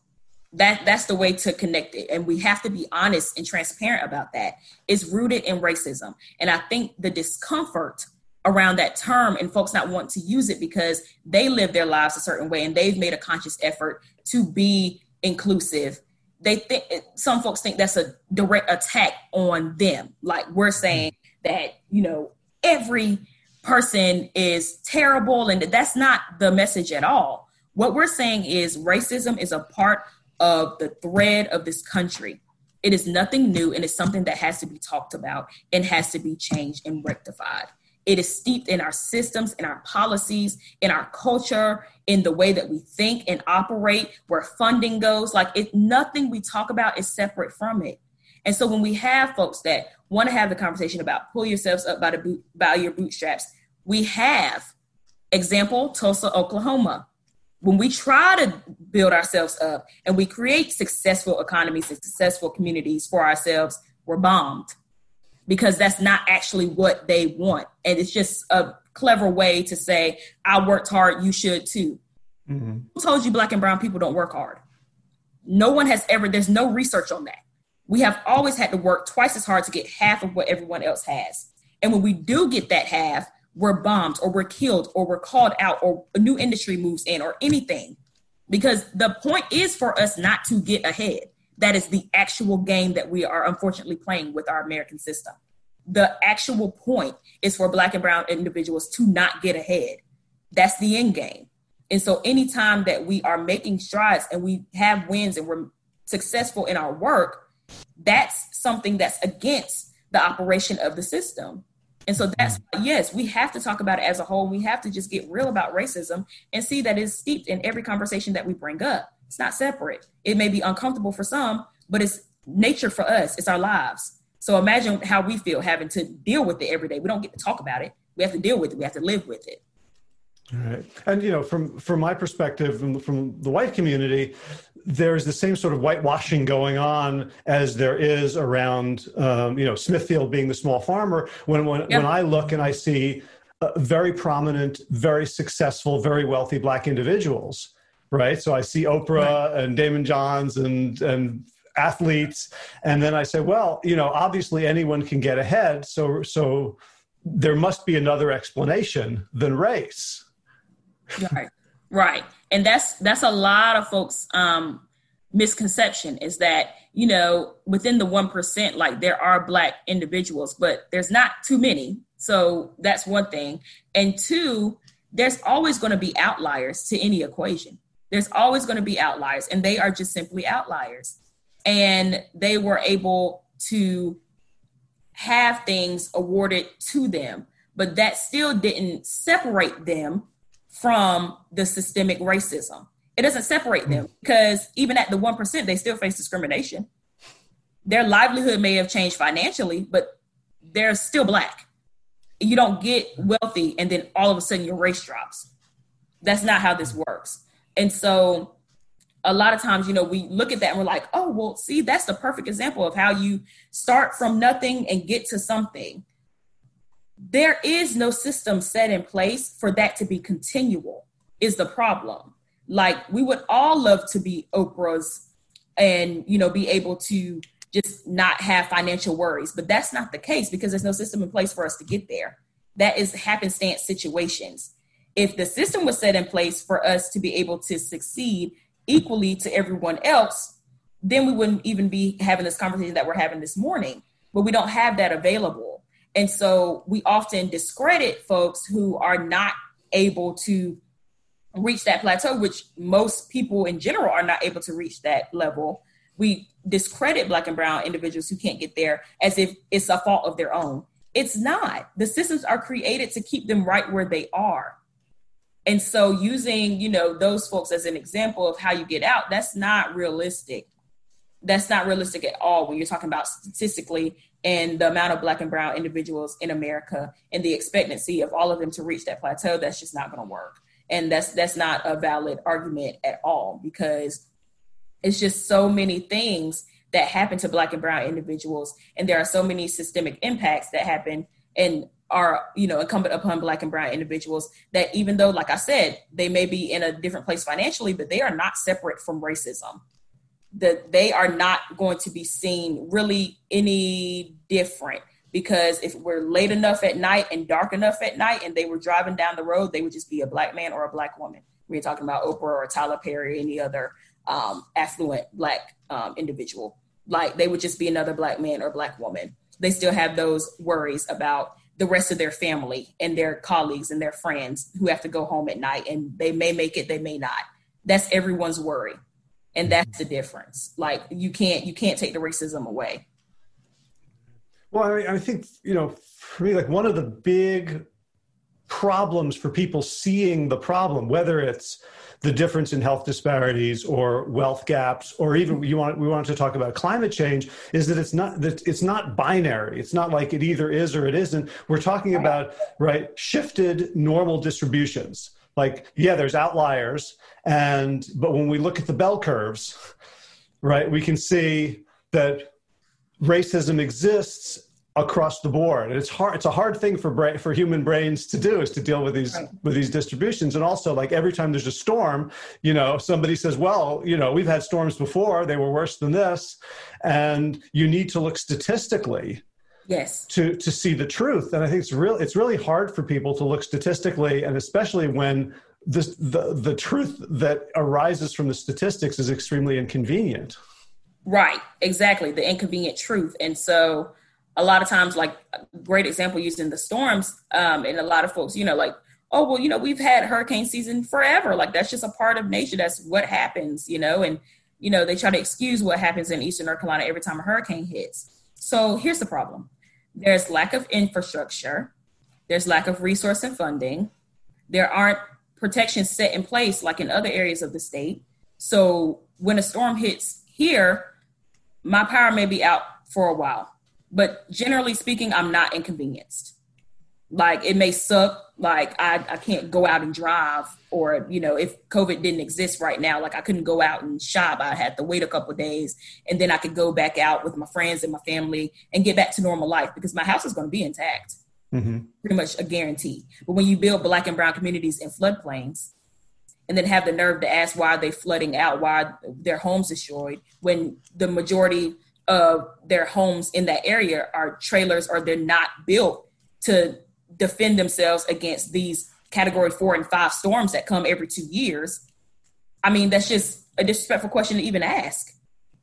Speaker 2: That that's the way to connect it, and we have to be honest and transparent about that. It's rooted in racism, and I think the discomfort around that term and folks not want to use it because they live their lives a certain way and they've made a conscious effort to be inclusive they think some folks think that's a direct attack on them like we're saying that you know every person is terrible and that's not the message at all. What we're saying is racism is a part of the thread of this country. It is nothing new and it's something that has to be talked about and has to be changed and rectified. It is steeped in our systems in our policies in our culture in the way that we think and operate where funding goes. Like it nothing we talk about is separate from it and so when we have folks that want to have the conversation about pull yourselves up by the boot, by your bootstraps, we have example Tulsa, Oklahoma. When we try to build ourselves up and we create successful economies and successful communities for ourselves, we're bombed because that's not actually what they want. And it's just a clever way to say, I worked hard, you should too. Mm-hmm. Who told you black and brown people don't work hard? No one has ever, there's no research on that we have always had to work twice as hard to get half of what everyone else has. And when we do get that half, we're bombed or we're killed or we're called out or a new industry moves in or anything. Because the point is for us not to get ahead. That is the actual game that we are unfortunately playing with our American system. The actual point is for Black and Brown individuals to not get ahead. That's the end game. And so, anytime that we are making strides and we have wins and we're successful in our work, that's something that's against the operation of the system. And so that's mm-hmm. yes, we have to talk about it as a whole. We have to just get real about racism and see that it's steeped in every conversation that we bring up. It's not separate. It may be uncomfortable for some, but it's nature for us. It's our lives. So imagine how we feel having to deal with it every day. We don't get to talk about it. We have to deal with it. We have to live with it.
Speaker 1: Right. And you know, from from my perspective, from, from the white community, there's the same sort of whitewashing going on as there is around, um, you know, Smithfield being the small farmer. When when, when I look and I see uh, very prominent, very successful, very wealthy black individuals, right? So I see Oprah right. and Daymond Johns and and athletes, and then I say, well, you know, obviously anyone can get ahead. So so there must be another explanation than race
Speaker 2: Right. Right. And that's that's a lot of folks um misconception is that, you know, within the 1% like there are black individuals, but there's not too many. So that's one thing. And two, there's always going to be outliers to any equation. There's always going to be outliers and they are just simply outliers. And they were able to have things awarded to them, but that still didn't separate them from the systemic racism. It doesn't separate them hmm. because even at the 1%, they still face discrimination. Their livelihood may have changed financially, but they're still black. You don't get wealthy and then all of a sudden your race drops. That's not how this works. And so a lot of times, you know, we look at that and we're like, oh, well, see, that's the perfect example of how you start from nothing and get to something there is no system set in place for that to be continual is the problem. Like we would all love to be oprah's and you know be able to just not have financial worries but that's not the case because there's no system in place for us to get there. That is happenstance situations. If the system was set in place for us to be able to succeed equally to everyone else then we wouldn't even be having this conversation that we're having this morning. But we don't have that available and so we often discredit folks who are not able to reach that plateau, which most people in general are not able to reach that level. We discredit Black and Brown individuals who can't get there as if it's a fault of their own. It's not. The systems are created to keep them right where they are. And so using, you know, those folks as an example of how you get out, that's not realistic. That's not realistic at all when you're talking about statistically and the amount of black and brown individuals in America and the expectancy of all of them to reach that plateau, that's just not going to work. And that's that's not a valid argument at all because it's just so many things that happen to black and brown individuals and there are so many systemic impacts that happen and are you know incumbent upon black and brown individuals that even though like i said they may be in a different place financially but they are not separate from racism that they are not going to be seen really any different. Because if we're late enough at night and dark enough at night and they were driving down the road they would just be a black man or a black woman. We're talking about oprah or tyler perry or any other um, affluent black um, individual. Like they would just be another black man or black woman. They still have those worries about the rest of their family and their colleagues and their friends who have to go home at night and they may make it they may not. That's everyone's worry and that's the difference like you can't you can't take the racism away
Speaker 1: well i, I think you know for me like one of the big problems for people seeing the problem whether it's the difference in health disparities or wealth gaps, or even you want we want to talk about climate change, is that it's not that it's not binary. It's not like it either is or it isn't. We're talking about right shifted normal distributions. Like yeah, there's outliers, and but when we look at the bell curves, right, we can see that racism exists across the board. And it's hard it's a hard thing for brain for human brains to do is to deal with these right. with these distributions. And also like every time there's a storm you know somebody says well you know we've had storms before they were worse than this. And you need to look statistically
Speaker 2: yes.
Speaker 1: to to see the truth. And i think it's real it's really hard for people to look statistically and especially when this the the truth that arises from the statistics is extremely inconvenient.
Speaker 2: Right. Exactly. The inconvenient truth. And so a lot of times, like great example using the storms, um, and a lot of folks, you know, like, oh well, you know, we've had hurricane season forever. Like that's just a part of nature. That's what happens, you know, and you know they try to excuse what happens in Eastern North Carolina every time a hurricane hits. So here's the problem: there's lack of infrastructure, there's lack of resource and funding, there aren't protections set in place like in other areas of the state. So when a storm hits here, my power may be out for a while but generally speaking, I'm not inconvenienced. Like it may suck, like I, I can't go out and drive, or you know, if COVID didn't exist right now, like I couldn't go out and shop. I had to wait a couple days, and then I could go back out with my friends and my family and get back to normal life because my house is going to be intact. Mm-hmm. Pretty much a guarantee. But when you build black and brown communities in floodplains, and then have the nerve to ask why are they flooding out, why their homes destroyed, when the majority of their homes in that area are trailers or they're not built to defend themselves against these category four and five storms that come every two years. I mean, that's just a disrespectful question to even ask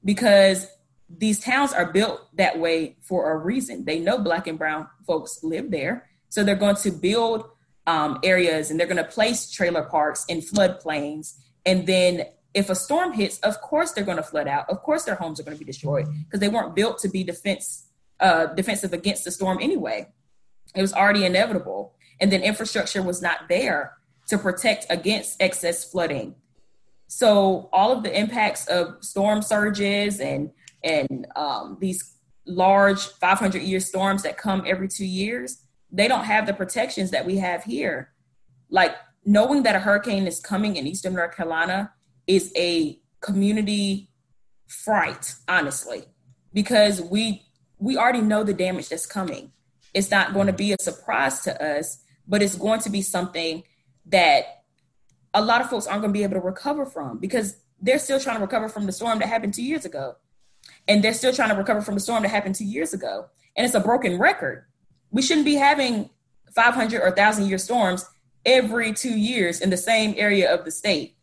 Speaker 2: because these towns are built that way for a reason. They know black and brown folks live there. So they're going to build um, areas and they're going to place trailer parks in floodplains and then if a storm hits, of course they're going to flood out. Of course their homes are going to be destroyed because they weren't built to be defense uh, defensive against the storm anyway. It was already inevitable, and then infrastructure was not there to protect against excess flooding. So all of the impacts of storm surges and and um, these large 500 year storms that come every two years, they don't have the protections that we have here. Like knowing that a hurricane is coming in Eastern North Carolina is a community fright, honestly, because we we already know the damage that's coming. It's not going to be a surprise to us, but it's going to be something that a lot of folks aren't going to be able to recover from because they're still trying to recover from the storm that happened two years ago. And they're still trying to recover from the storm that happened two years ago. And it's a broken record. We shouldn't be having 500 or 1,000 year storms every two years in the same area of the state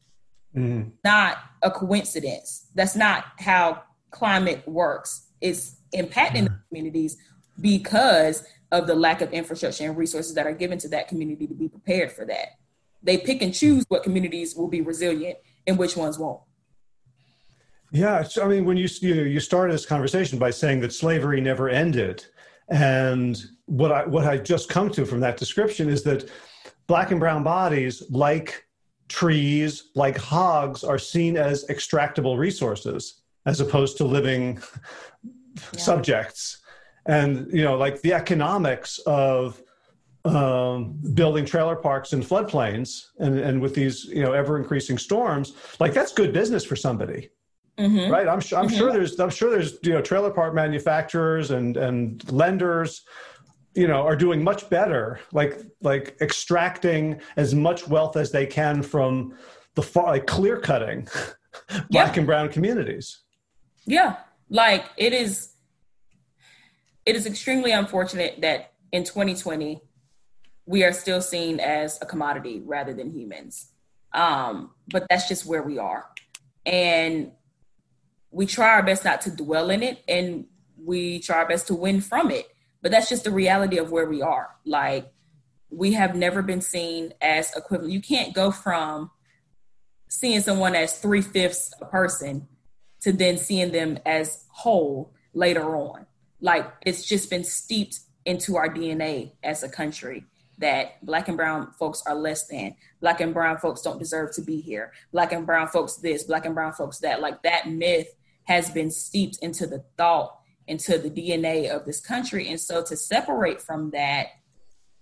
Speaker 2: mm-hmm. not a coincidence. That's not how climate works. It's impacting mm-hmm. the communities because of the lack of infrastructure and resources that are given to that community to be prepared for that. They pick and choose what communities will be resilient and which ones won't.
Speaker 1: Yeah, I mean, when you you, you started this conversation by saying that slavery never ended, and what I what I just come to from that description is that black and brown bodies, like trees, like hogs, are seen as extractable resources as opposed to living yeah. subjects. And you know, like the economics of um, building trailer parks in floodplains and, and with these you know ever increasing storms, like that's good business for somebody. Mm-hmm. Right, I'm sure. I'm mm-hmm. sure there's. I'm sure there's. You know, trailer park manufacturers and and lenders you know are doing much better like like extracting as much wealth as they can from the far like clear cutting black and brown communities
Speaker 2: yeah like it is it is extremely unfortunate that in 2020 we are still seen as a commodity rather than humans um but that's just where we are and we try our best not to dwell in it and we try our best to win from it but that's just the reality of where we are. Like we have never been seen as equivalent. You can't go from seeing someone as three fifths a person to then seeing them as whole later on. Like it's just been steeped into our DNA as a country that black and brown folks are less than. Black and brown folks don't deserve to be here. Black and brown folks this, black and brown folks that. Like that myth has been steeped into the thought into the DNA of this country. And so to separate from that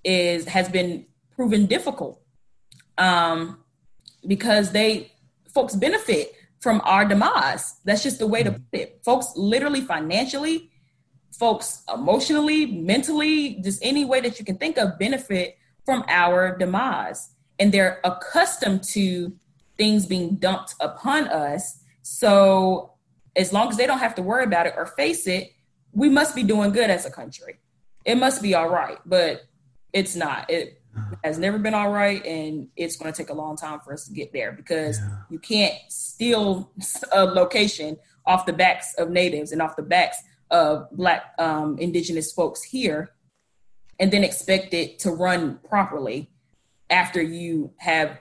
Speaker 2: is has been proven difficult um, because they folks benefit from our demise. That's just the way to put it. Folks literally financially, folks emotionally, mentally, just any way that you can think of benefit from our demise. And they're accustomed to things being dumped upon us. So as long as they don't have to worry about it or face it, we must be doing good as a country. It must be all right, but it's not. It has never been all right, and it's going to take a long time for us to get there because yeah. you can't steal a location off the backs of natives and off the backs of Black um, Indigenous folks here, and then expect it to run properly after you have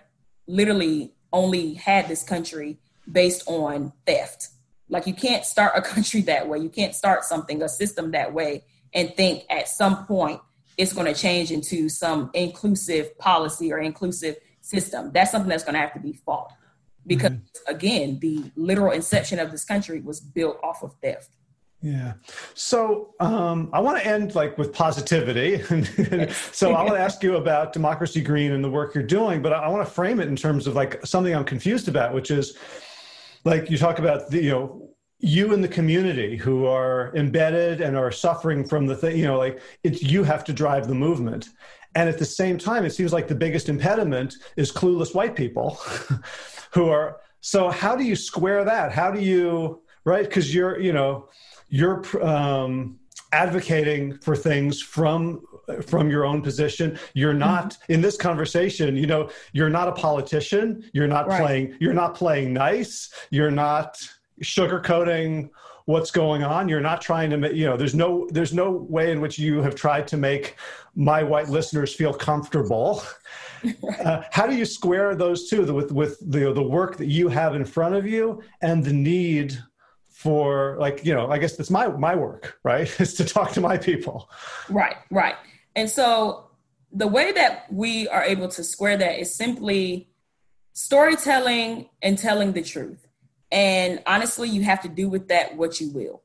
Speaker 2: literally only had this country based on theft like you can't start a country that way. You can't start something, a system that way, and think at some point it's going to change into some inclusive policy or inclusive system. That's something that's going to have to be fought because mm-hmm. again, the literal inception of this country was built off of theft.
Speaker 1: Yeah. So um, I want to end like with positivity. so I want to ask you about Democracy Green and the work you're doing, but I want to frame it in terms of like something I'm confused about, which is like you talk about the you know you and the community who are embedded and are suffering from the thing you know like it's you have to drive the movement and at the same time it seems like the biggest impediment is clueless white people who are so how do you square that how do you right because you're you know you're um, advocating for things from from your own position. You're not mm-hmm. in this conversation you know you're not a politician. You're not right. playing you're not playing nice. You're not sugarcoating what's going on. You're not trying to make you know there's no there's no way in which you have tried to make my white listeners feel comfortable. Uh, how do you square those two with with the the work that you have in front of you and the need for like you know i guess that's my my work right is to talk to my people
Speaker 2: right right and so the way that we are able to square that is simply storytelling and telling the truth. And honestly, you have to do with that what you will,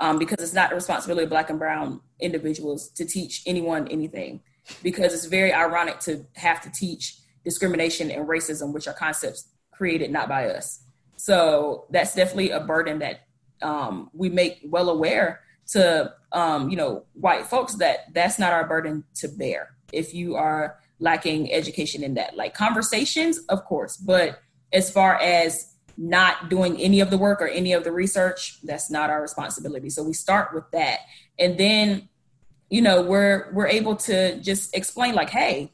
Speaker 2: um, because it's not the responsibility of Black and Brown individuals to teach anyone anything. Because it's very ironic to have to teach discrimination and racism, which are concepts created not by us. So that's definitely a burden that um, we make well aware to um, you know white folks that that's not our burden to bear. If you are lacking education in that like conversations of course but as far as not doing any of the work or any of the research that's not our responsibility. So we start with that. And then you know we're we're able to just explain like hey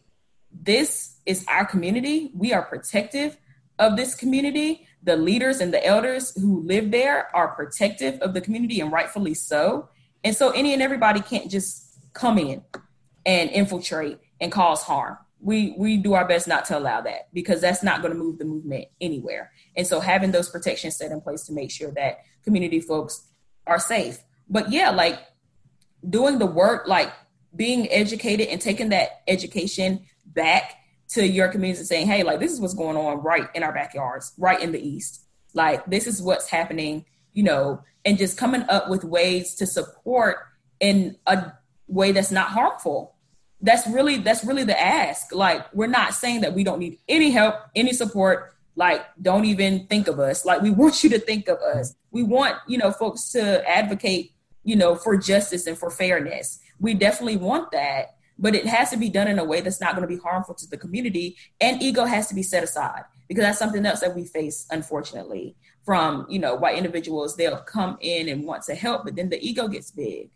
Speaker 2: this is our community. We are protective of this community the leaders and the elders who live there are protective of the community and rightfully so. And so any and everybody can't just come in and infiltrate and cause harm. We we do our best not to allow that because that's not going to move the movement anywhere. And so having those protections set in place to make sure that community folks are safe. But yeah, like doing the work like being educated and taking that education back to your communities saying, hey, like this is what's going on right in our backyards, right in the East. Like this is what's happening, you know, and just coming up with ways to support in a way that's not harmful. That's really that's really the ask. Like we're not saying that we don't need any help, any support. Like don't even think of us. Like we want you to think of us. We want, you know, folks to advocate, you know, for justice and for fairness. We definitely want that but it has to be done in a way that's not going to be harmful to the community and ego has to be set aside because that's something else that we face unfortunately from you know white individuals. They'll come in and want to help but then the ego gets big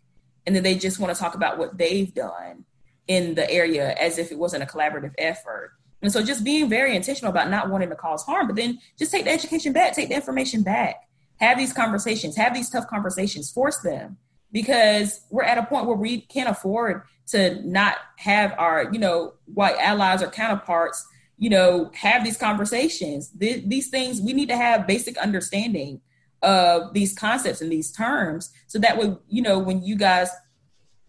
Speaker 2: and then they just want to talk about what they've done in the area as if it wasn't a collaborative effort. And so just being very intentional about not wanting to cause harm but then just take the education back take the information back. Have these conversations have these tough conversations force them because we're at a point where we can't afford to not have our, you know, white allies or counterparts, you know, have these conversations. Th- these things we need to have basic understanding of these concepts and these terms so that way, you know, when you guys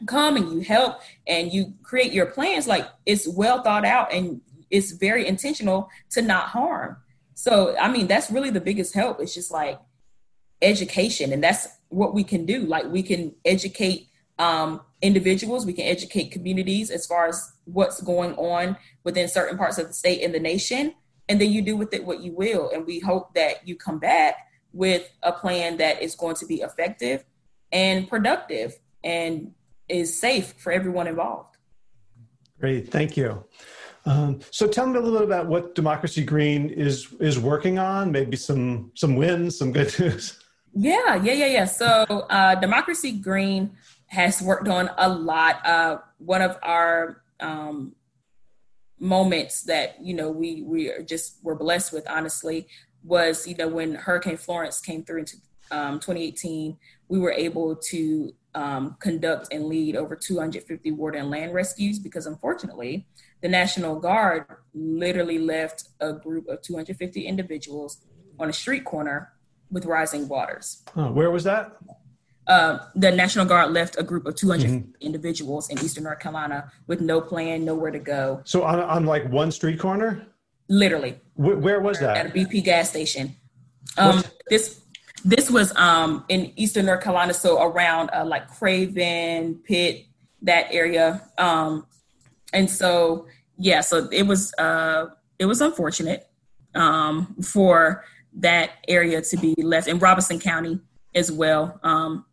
Speaker 2: come and you help and you create your plans, like it's well thought out and it's very intentional to not harm. So, I mean, that's really the biggest help. It's just like education, and that's what we can do. Like, we can educate um, individuals, we can educate communities as far as what's going on within certain parts of the state and the nation. And then you do with it what you will. And we hope that you come back with a plan that is going to be effective and productive and is safe for everyone involved.
Speaker 1: Great, thank you. Um, so tell me a little bit about what Democracy Green is is working on. Maybe some some wins, some good news.
Speaker 2: Yeah, yeah, yeah, yeah. So uh, Democracy Green has worked on a lot. Uh, one of our um, moments that you know we we just were blessed with, honestly, was you know when Hurricane Florence came through into um, 2018, we were able to um, conduct and lead over 250 water and land rescues because unfortunately, the National Guard literally left a group of 250 individuals on a street corner with rising waters.
Speaker 1: Oh, where was that?
Speaker 2: uh, the National Guard left a group of 200 mm-hmm. individuals in Eastern North Carolina with no plan, nowhere to go.
Speaker 1: So on, on like one street corner?
Speaker 2: Literally.
Speaker 1: Where, where was that?
Speaker 2: At a BP gas station. Um, this this was um, in Eastern North Carolina, so around uh, like Craven, Pitt, that area. Um, and so yeah, so it was uh, it was unfortunate um, for that area to be left in Robeson County as well. Um,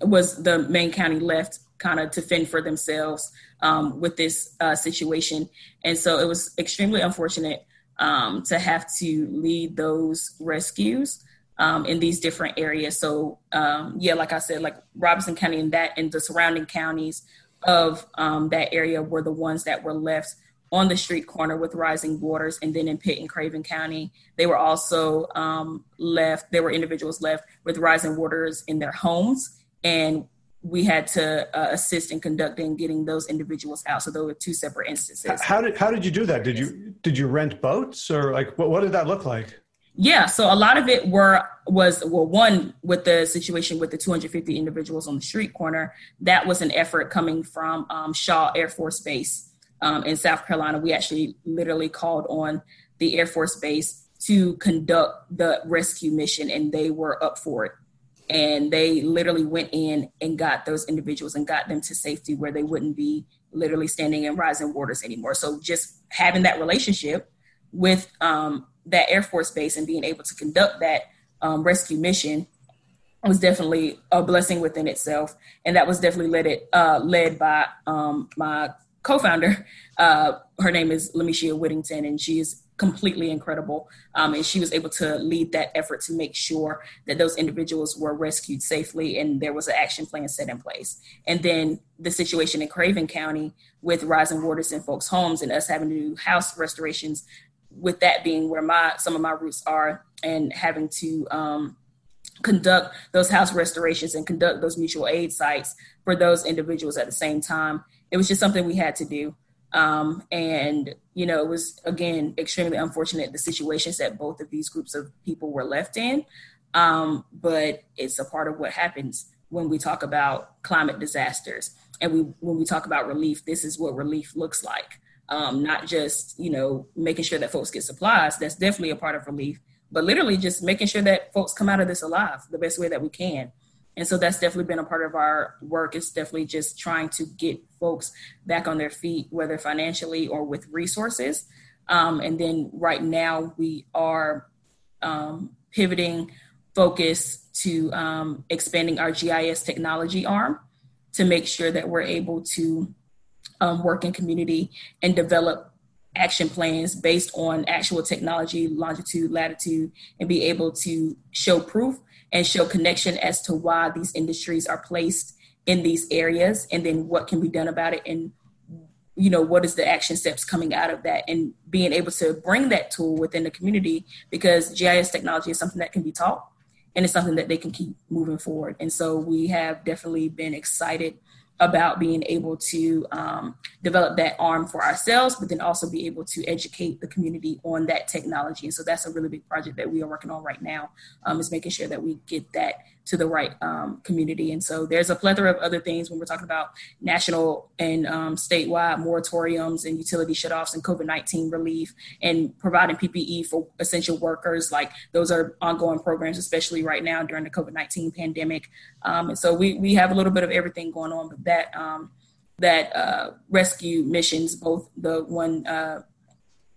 Speaker 2: was the main county left kind of to fend for themselves um, with this uh, situation. And so it was extremely unfortunate um, to have to lead those rescues um, in these different areas. So um, yeah, like I said, like Robeson County and that and the surrounding counties of um, that area were the ones that were left on the street corner with rising waters and then in Pitt and Craven County. They were also um, left, there were individuals left with rising waters in their homes and we had to uh, assist in conducting getting those individuals out. So those were two separate instances.
Speaker 1: How did how did you do that? Did you did you rent boats or like what what did that look like?
Speaker 2: Yeah, so a lot of it were was well one with the situation with the 250 individuals on the street corner. That was an effort coming from um, Shaw Air Force Base um, in South Carolina. We actually literally called on the Air Force Base to conduct the rescue mission, and they were up for it and they literally went in and got those individuals and got them to safety where they wouldn't be literally standing in rising waters anymore. So just having that relationship with um, that Air Force base and being able to conduct that um, rescue mission was definitely a blessing within itself, and that was definitely led it uh, led by um, my co-founder. Uh, her name is Lamishia Whittington, and she is completely incredible. Um, and she was able to lead that effort to make sure that those individuals were rescued safely and there was an action plan set in place. And then the situation in Craven County with rising waters in folks' homes and us having to do house restorations, with that being where my some of my roots are and having to um, conduct those house restorations and conduct those mutual aid sites for those individuals at the same time. It was just something we had to do. Um, and, you know, it was, again, extremely unfortunate the situations that both of these groups of people were left in. Um, but it's a part of what happens when we talk about climate disasters. and we when we talk about relief, this is what relief looks like. Um, not just you know making sure that folks get supplies. That's definitely a part of relief, but literally just making sure that folks come out of this alive the best way that we can. And so that's definitely been a part of our work. It's definitely just trying to get folks back on their feet, whether financially or with resources. Um, and then right now we are um, pivoting focus to um, expanding our GIS technology arm to make sure that we're able to um, work in community and develop action plans based on actual technology, longitude, latitude, and be able to show proof and show connection as to why these industries are placed in these areas and then what can be done about it and you know what is the action steps coming out of that and being able to bring that tool within the community because gis technology is something that can be taught and it's something that they can keep moving forward. And so we have definitely been excited about being able to um, develop that arm for ourselves, but then also be able to educate the community on that technology. And so that's a really big project that we are working on right now, um, is making sure that we get that to the right um, community. And so there's a plethora of other things when we're talking about national and um, statewide moratoriums and utility shutoffs and COVID 19 relief and providing PPE for essential workers. Like those are ongoing programs, especially right now during the COVID 19 pandemic. Um, and so we, we have a little bit of everything going on, but that um, that uh, rescue missions, both the one uh,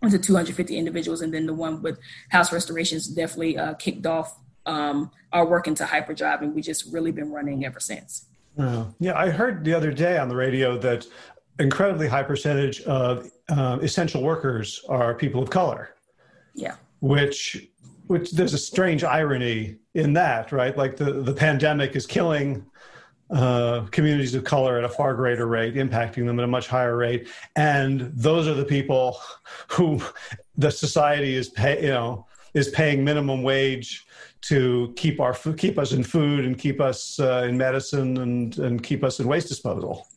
Speaker 2: to 250 individuals and then the one with house restorations definitely uh, kicked off um, our work into hyperdrive, and we just really been running ever since.
Speaker 1: Oh. Yeah, I heard the other day on the radio that incredibly high percentage of uh, essential workers are people of color.
Speaker 2: Yeah.
Speaker 1: Which, which there's a strange irony in that, right? Like the the pandemic is killing uh, communities of color at a far greater rate, impacting them at a much higher rate, and those are the people who the society is pay, you know is paying minimum wage to keep our keep us in food and keep us uh, in medicine and and keep us in waste disposal.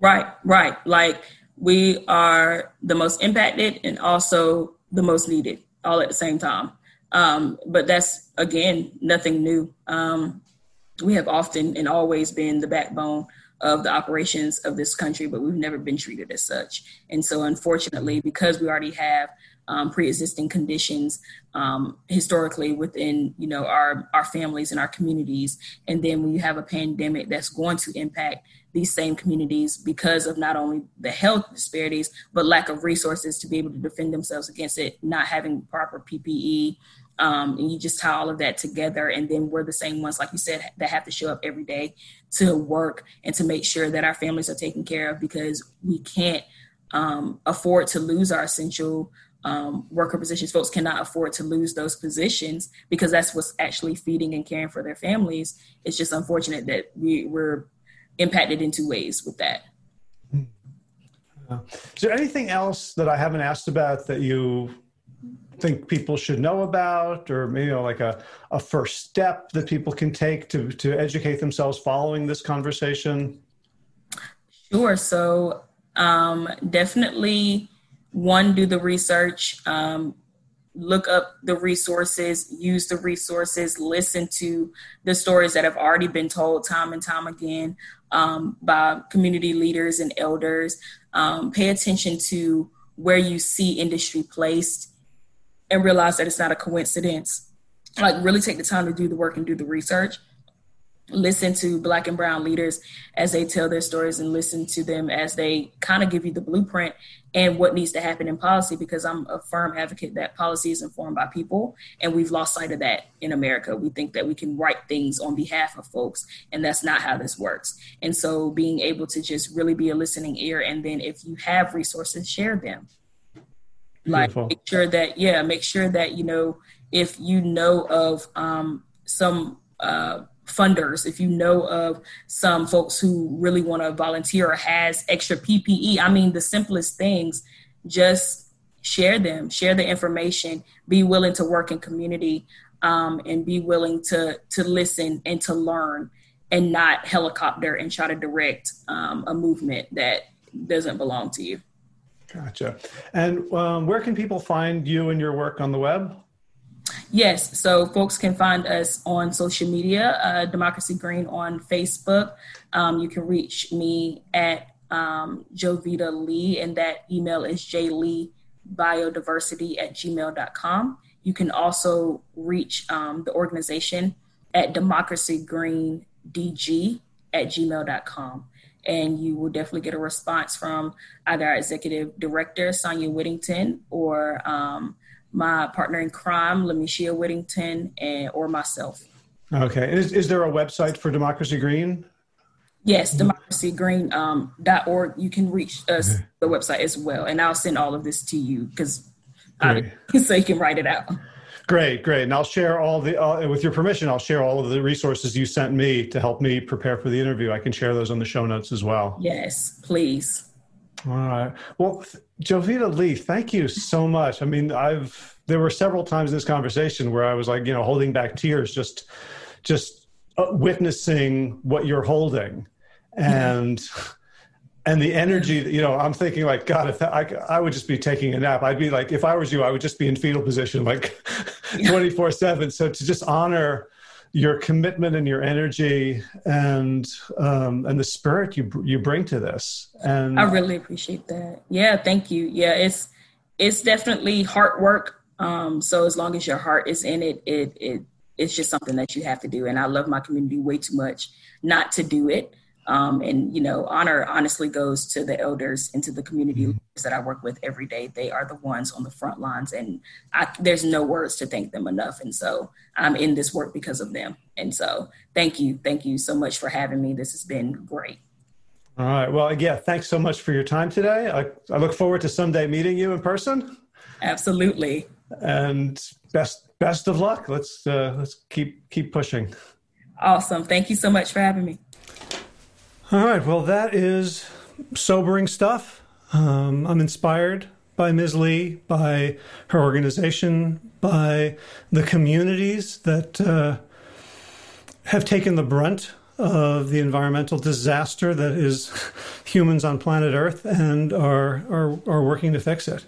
Speaker 2: Right, right. Like we are the most impacted and also the most needed all at the same time. Um, but that's again nothing new. Um, we have often and always been the backbone of the operations of this country, but we've never been treated as such. And so, unfortunately, because we already have um, pre-existing conditions um, historically within you know our our families and our communities and then when you have a pandemic that's going to impact these same communities because of not only the health disparities but lack of resources to be able to defend themselves against it not having proper ppe um, and you just tie all of that together and then we're the same ones like you said that have to show up every day to work and to make sure that our families are taken care of because we can't um, afford to lose our essential um, worker positions. Folks cannot afford to lose those positions because that's what's actually feeding and caring for their families. It's just unfortunate that we, we're impacted in two ways with that.
Speaker 1: Uh, there anything else that I haven't asked about that you think people should know about, or maybe you know, like a, a first step that people can take to, to educate themselves following this conversation?
Speaker 2: Sure. So, um, definitely one, do the research, um, look up the resources, use the resources, listen to the stories that have already been told time and time again um, by community leaders and elders. Um, pay attention to where you see industry placed and realize that it's not a coincidence. Like, really take the time to do the work and do the research. Listen to black and brown leaders as they tell their stories and listen to them as they kind of give you the blueprint and what needs to happen in policy because i'm a firm advocate that policy is informed by people and we've lost sight of that in america. We think that we can write things on behalf of folks and that's not how this works. And so being able to just really be a listening ear and then if you have resources share them like Beautiful. make sure that yeah make sure that you know if you know of um, some uh, funders if you know of some folks who really want to volunteer or has extra ppe i mean the simplest things just share them share the information be willing to work in community um, and be willing to to listen and to learn and not helicopter and try to direct um, a movement that doesn't belong to you
Speaker 1: gotcha and um, where can people find you and your work on the web
Speaker 2: Yes, so folks can find us on social media, uh, Democracy Green on Facebook. Um, you can reach me at um, Jovita Lee, and that email is jleebiodiversity at gmail.com. You can also reach um, the organization at democracygreendg at gmail.com. And you will definitely get a response from either our executive director, Sonia Whittington, or um, my partner in crime, Lamishia Whittington, and or myself.
Speaker 3: Okay. Is, is there a website for Democracy Green?
Speaker 2: Yes, democracygreen.org. Um, you can reach us okay. the website as well, and I'll send all of this to you because so you can write it out.
Speaker 3: Great, great. And I'll share all the, uh, with your permission, I'll share all of the resources you sent me to help me prepare for the interview. I can share those on the show notes as well.
Speaker 2: Yes, please.
Speaker 3: All right. Well, Jovita Lee, thank you so much. I mean, I've, there were several times in this conversation where I was like, you know, holding back tears, just, just uh, witnessing what you're holding and and the energy you know i'm thinking like god if I, I would just be taking a nap. I'd be like if i was you i would just be in fetal position like 24 7 so to just honor your commitment and your energy and um, and the spirit you you bring to this. And
Speaker 2: i really appreciate that. Yeah thank you. Yeah it's it's definitely hard work. Um, so as long as your heart is in it it it it's just something that you have to do. And i love my community way too much not to do it um, and you know, honor honestly goes to the elders and to the community mm-hmm. leaders that I work with every day. They are the ones on the front lines, and I, there's no words to thank them enough. And so I'm in this work because of them. And so thank you, thank you so much for having me. This has been great.
Speaker 3: All right. Well, yeah. Thanks so much for your time today. I, I look forward to someday meeting you in person.
Speaker 2: Absolutely.
Speaker 3: And best best of luck. Let's uh, let's keep keep pushing.
Speaker 2: Awesome. Thank you so much for having me.
Speaker 1: All right. Well, that is sobering stuff. Um, I'm inspired by Ms. Lee, by her organization, by the communities that uh, have taken the brunt of the environmental disaster that is humans on planet Earth and are, are, are working to fix it.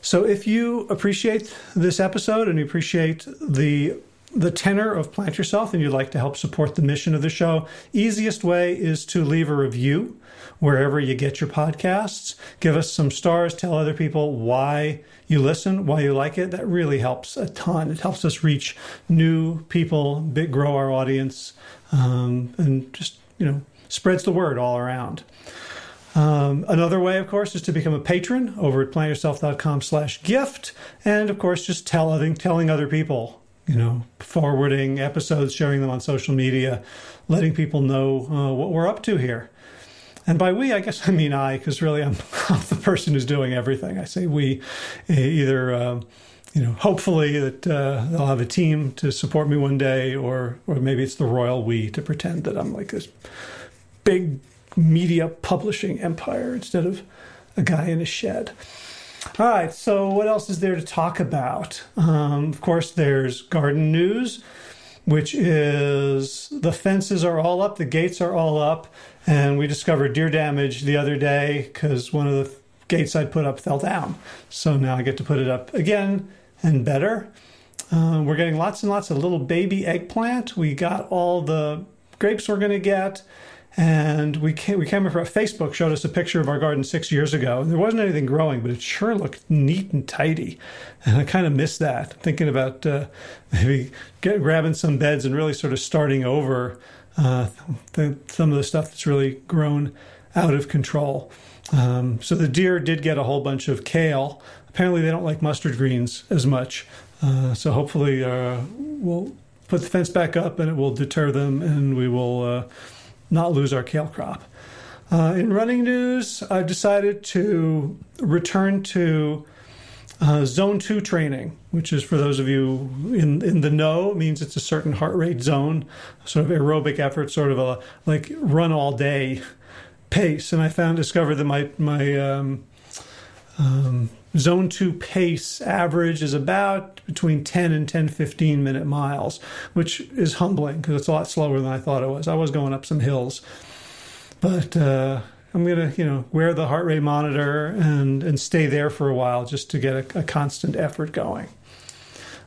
Speaker 1: So, if you appreciate this episode and you appreciate the the tenor of Plant Yourself and you'd like to help support the mission of the show, easiest way is to leave a review wherever you get your podcasts. Give us some stars, tell other people why you listen, why you like it. That really helps a ton. It helps us reach new people, grow our audience, um, and just, you know, spreads the word all around. Um, another way, of course, is to become a patron over at plantyourself.com slash gift. And of course, just tell, telling other people you know, forwarding episodes, sharing them on social media, letting people know uh, what we're up to here. And by we, I guess I mean I, because really I'm, the person who's doing everything. I say we, either, uh, you know, hopefully that uh, they'll have a team to support me one day, or or maybe it's the royal we to pretend that I'm like this big media publishing empire instead of a guy in a shed. All right, so what else is there to talk about? Um, of course, there's garden news, which is the fences are all up, the gates are all up, and we discovered deer damage the other day because one of the gates I'd put up fell down. So now I get to put it up again and better. Uh, we're getting lots and lots of little baby eggplant. We got all the grapes we're going to get. And we came, we came across Facebook showed us a picture of our garden six years ago. And There wasn't anything growing, but it sure looked neat and tidy. And I kind of miss that. Thinking about uh, maybe get, grabbing some beds and really sort of starting over uh, the, some of the stuff that's really grown out of control. Um, so the deer did get a whole bunch of kale. Apparently, they don't like mustard greens as much. Uh, so hopefully, uh, we'll put the fence back up and it will deter them, and we will uh, not lose our kale crop. Uh, in running news, I've decided to return to uh, zone two training, which is for those of you in, in the know, means it's a certain heart rate zone, sort of aerobic effort, sort of a like run all day pace. And I found discovered that my my um, um, zone two pace average is about between 10 and 10 15 minute miles which is humbling because it's a lot slower than i thought it was. I was going up some hills. But uh, i'm to you know wear the heart rate monitor and and stay there for a while just to get a, a constant effort going.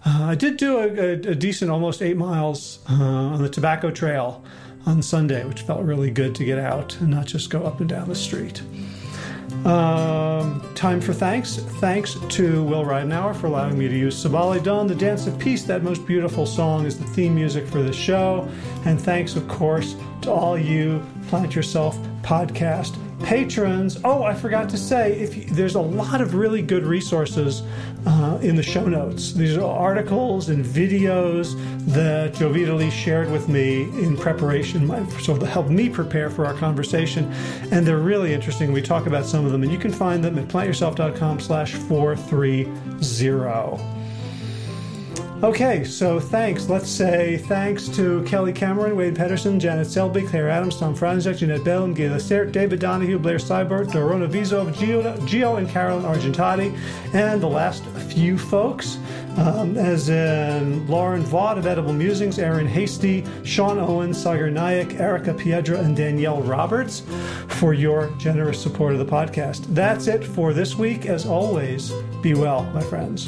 Speaker 1: Uh, I did do a, a, a, decent, almost eight miles uh, on the Tobacco Trail on Sunday, which felt really good to get out and not just go up and down the street. Um, time for thanks. Thanks to Will Ridenour for allowing me to use Sabali Dawn, the Dance of Peace. That most beautiful song is the theme music for the show. And thanks, of course, to all you Plant Yourself podcast patrons. Oh, I forgot to say, if you, there's a lot of really good resources uh, in the show notes. These are articles and videos that Jovita Lee shared with me in preparation, so to help me prepare for our conversation, and they're really interesting. We talk about some of them, and you can find them at plantyourself.com/430. Okay, so thanks. Let's say thanks to Kelly Cameron, Wade Pedersen, Janet Selby, Claire Adams, Tom Franzek, Jeanette Bell, Gila Stert, David Donahue, Blair Seibert, Dorona Vizov, Gio, Gio and Carolyn Argentati, and the last few folks, um, as in Lauren Vaught of Edible Musings, Aaron Hasty, Sean Owen, Sagar Nayak, Erica Piedra, and Danielle Roberts for your generous support of the podcast. That's it for this week. As always, be well, my friends.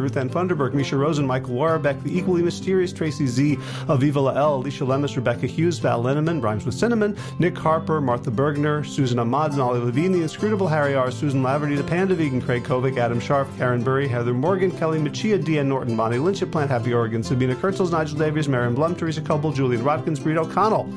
Speaker 1: Ruth Ann Funderburg, Misha Rosen, Michael Warbeck, the equally mysterious Tracy Z, Aviva Lael, Alicia Lemus, Rebecca Hughes, Val Linneman, Rhymes with Cinnamon, Nick Harper, Martha Bergner, Susan Ahmad, Ollie Levine, the inscrutable Harry R., Susan Laverty, the Panda Vegan, Craig Kovic, Adam Sharp, Karen Burry, Heather Morgan, Kelly Machia, Deanne Norton, Bonnie Lynch at Plant Happy Oregon, Sabina Kurtzels, Nigel Davies, Marion Blum, Teresa Coble, Julian Watkins, Breed O'Connell.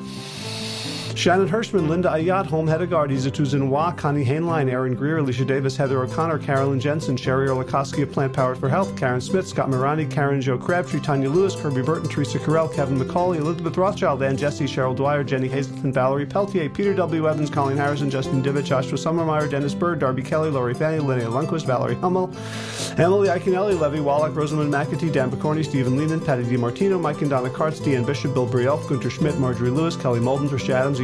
Speaker 1: Shannon Hirschman, Linda Ayat, Home Hedegaard, Izatu Zinwa, Connie Hainline, Aaron Greer, Alicia Davis, Heather O'Connor, Carolyn Jensen, Sherry Orlikoski of Plant Powered for Health, Karen Smith, Scott Morani, Karen Joe Crabtree, Tanya Lewis, Kirby Burton, Teresa Carell, Kevin McCauley, Elizabeth Rothschild, Ann Jesse, Cheryl Dwyer, Jenny Hazelton, Valerie Peltier, Peter W. Evans, Colleen Harrison, Justin Divich, Joshua Summermeyer, Dennis Bird, Darby Kelly, Lori Fanny, Linnea Lundquist, Valerie Hummel, Emily Iaconelli, Levy Wallach, Rosamund McAtee, Dan Picorni, Stephen Lehman, Patty DiMartino, Mike and Donna Kartz, Deanne Bishop, Bill Brielf, Gunter Schmidt, Marjorie Lewis, Kelly Molden, Trish Adams,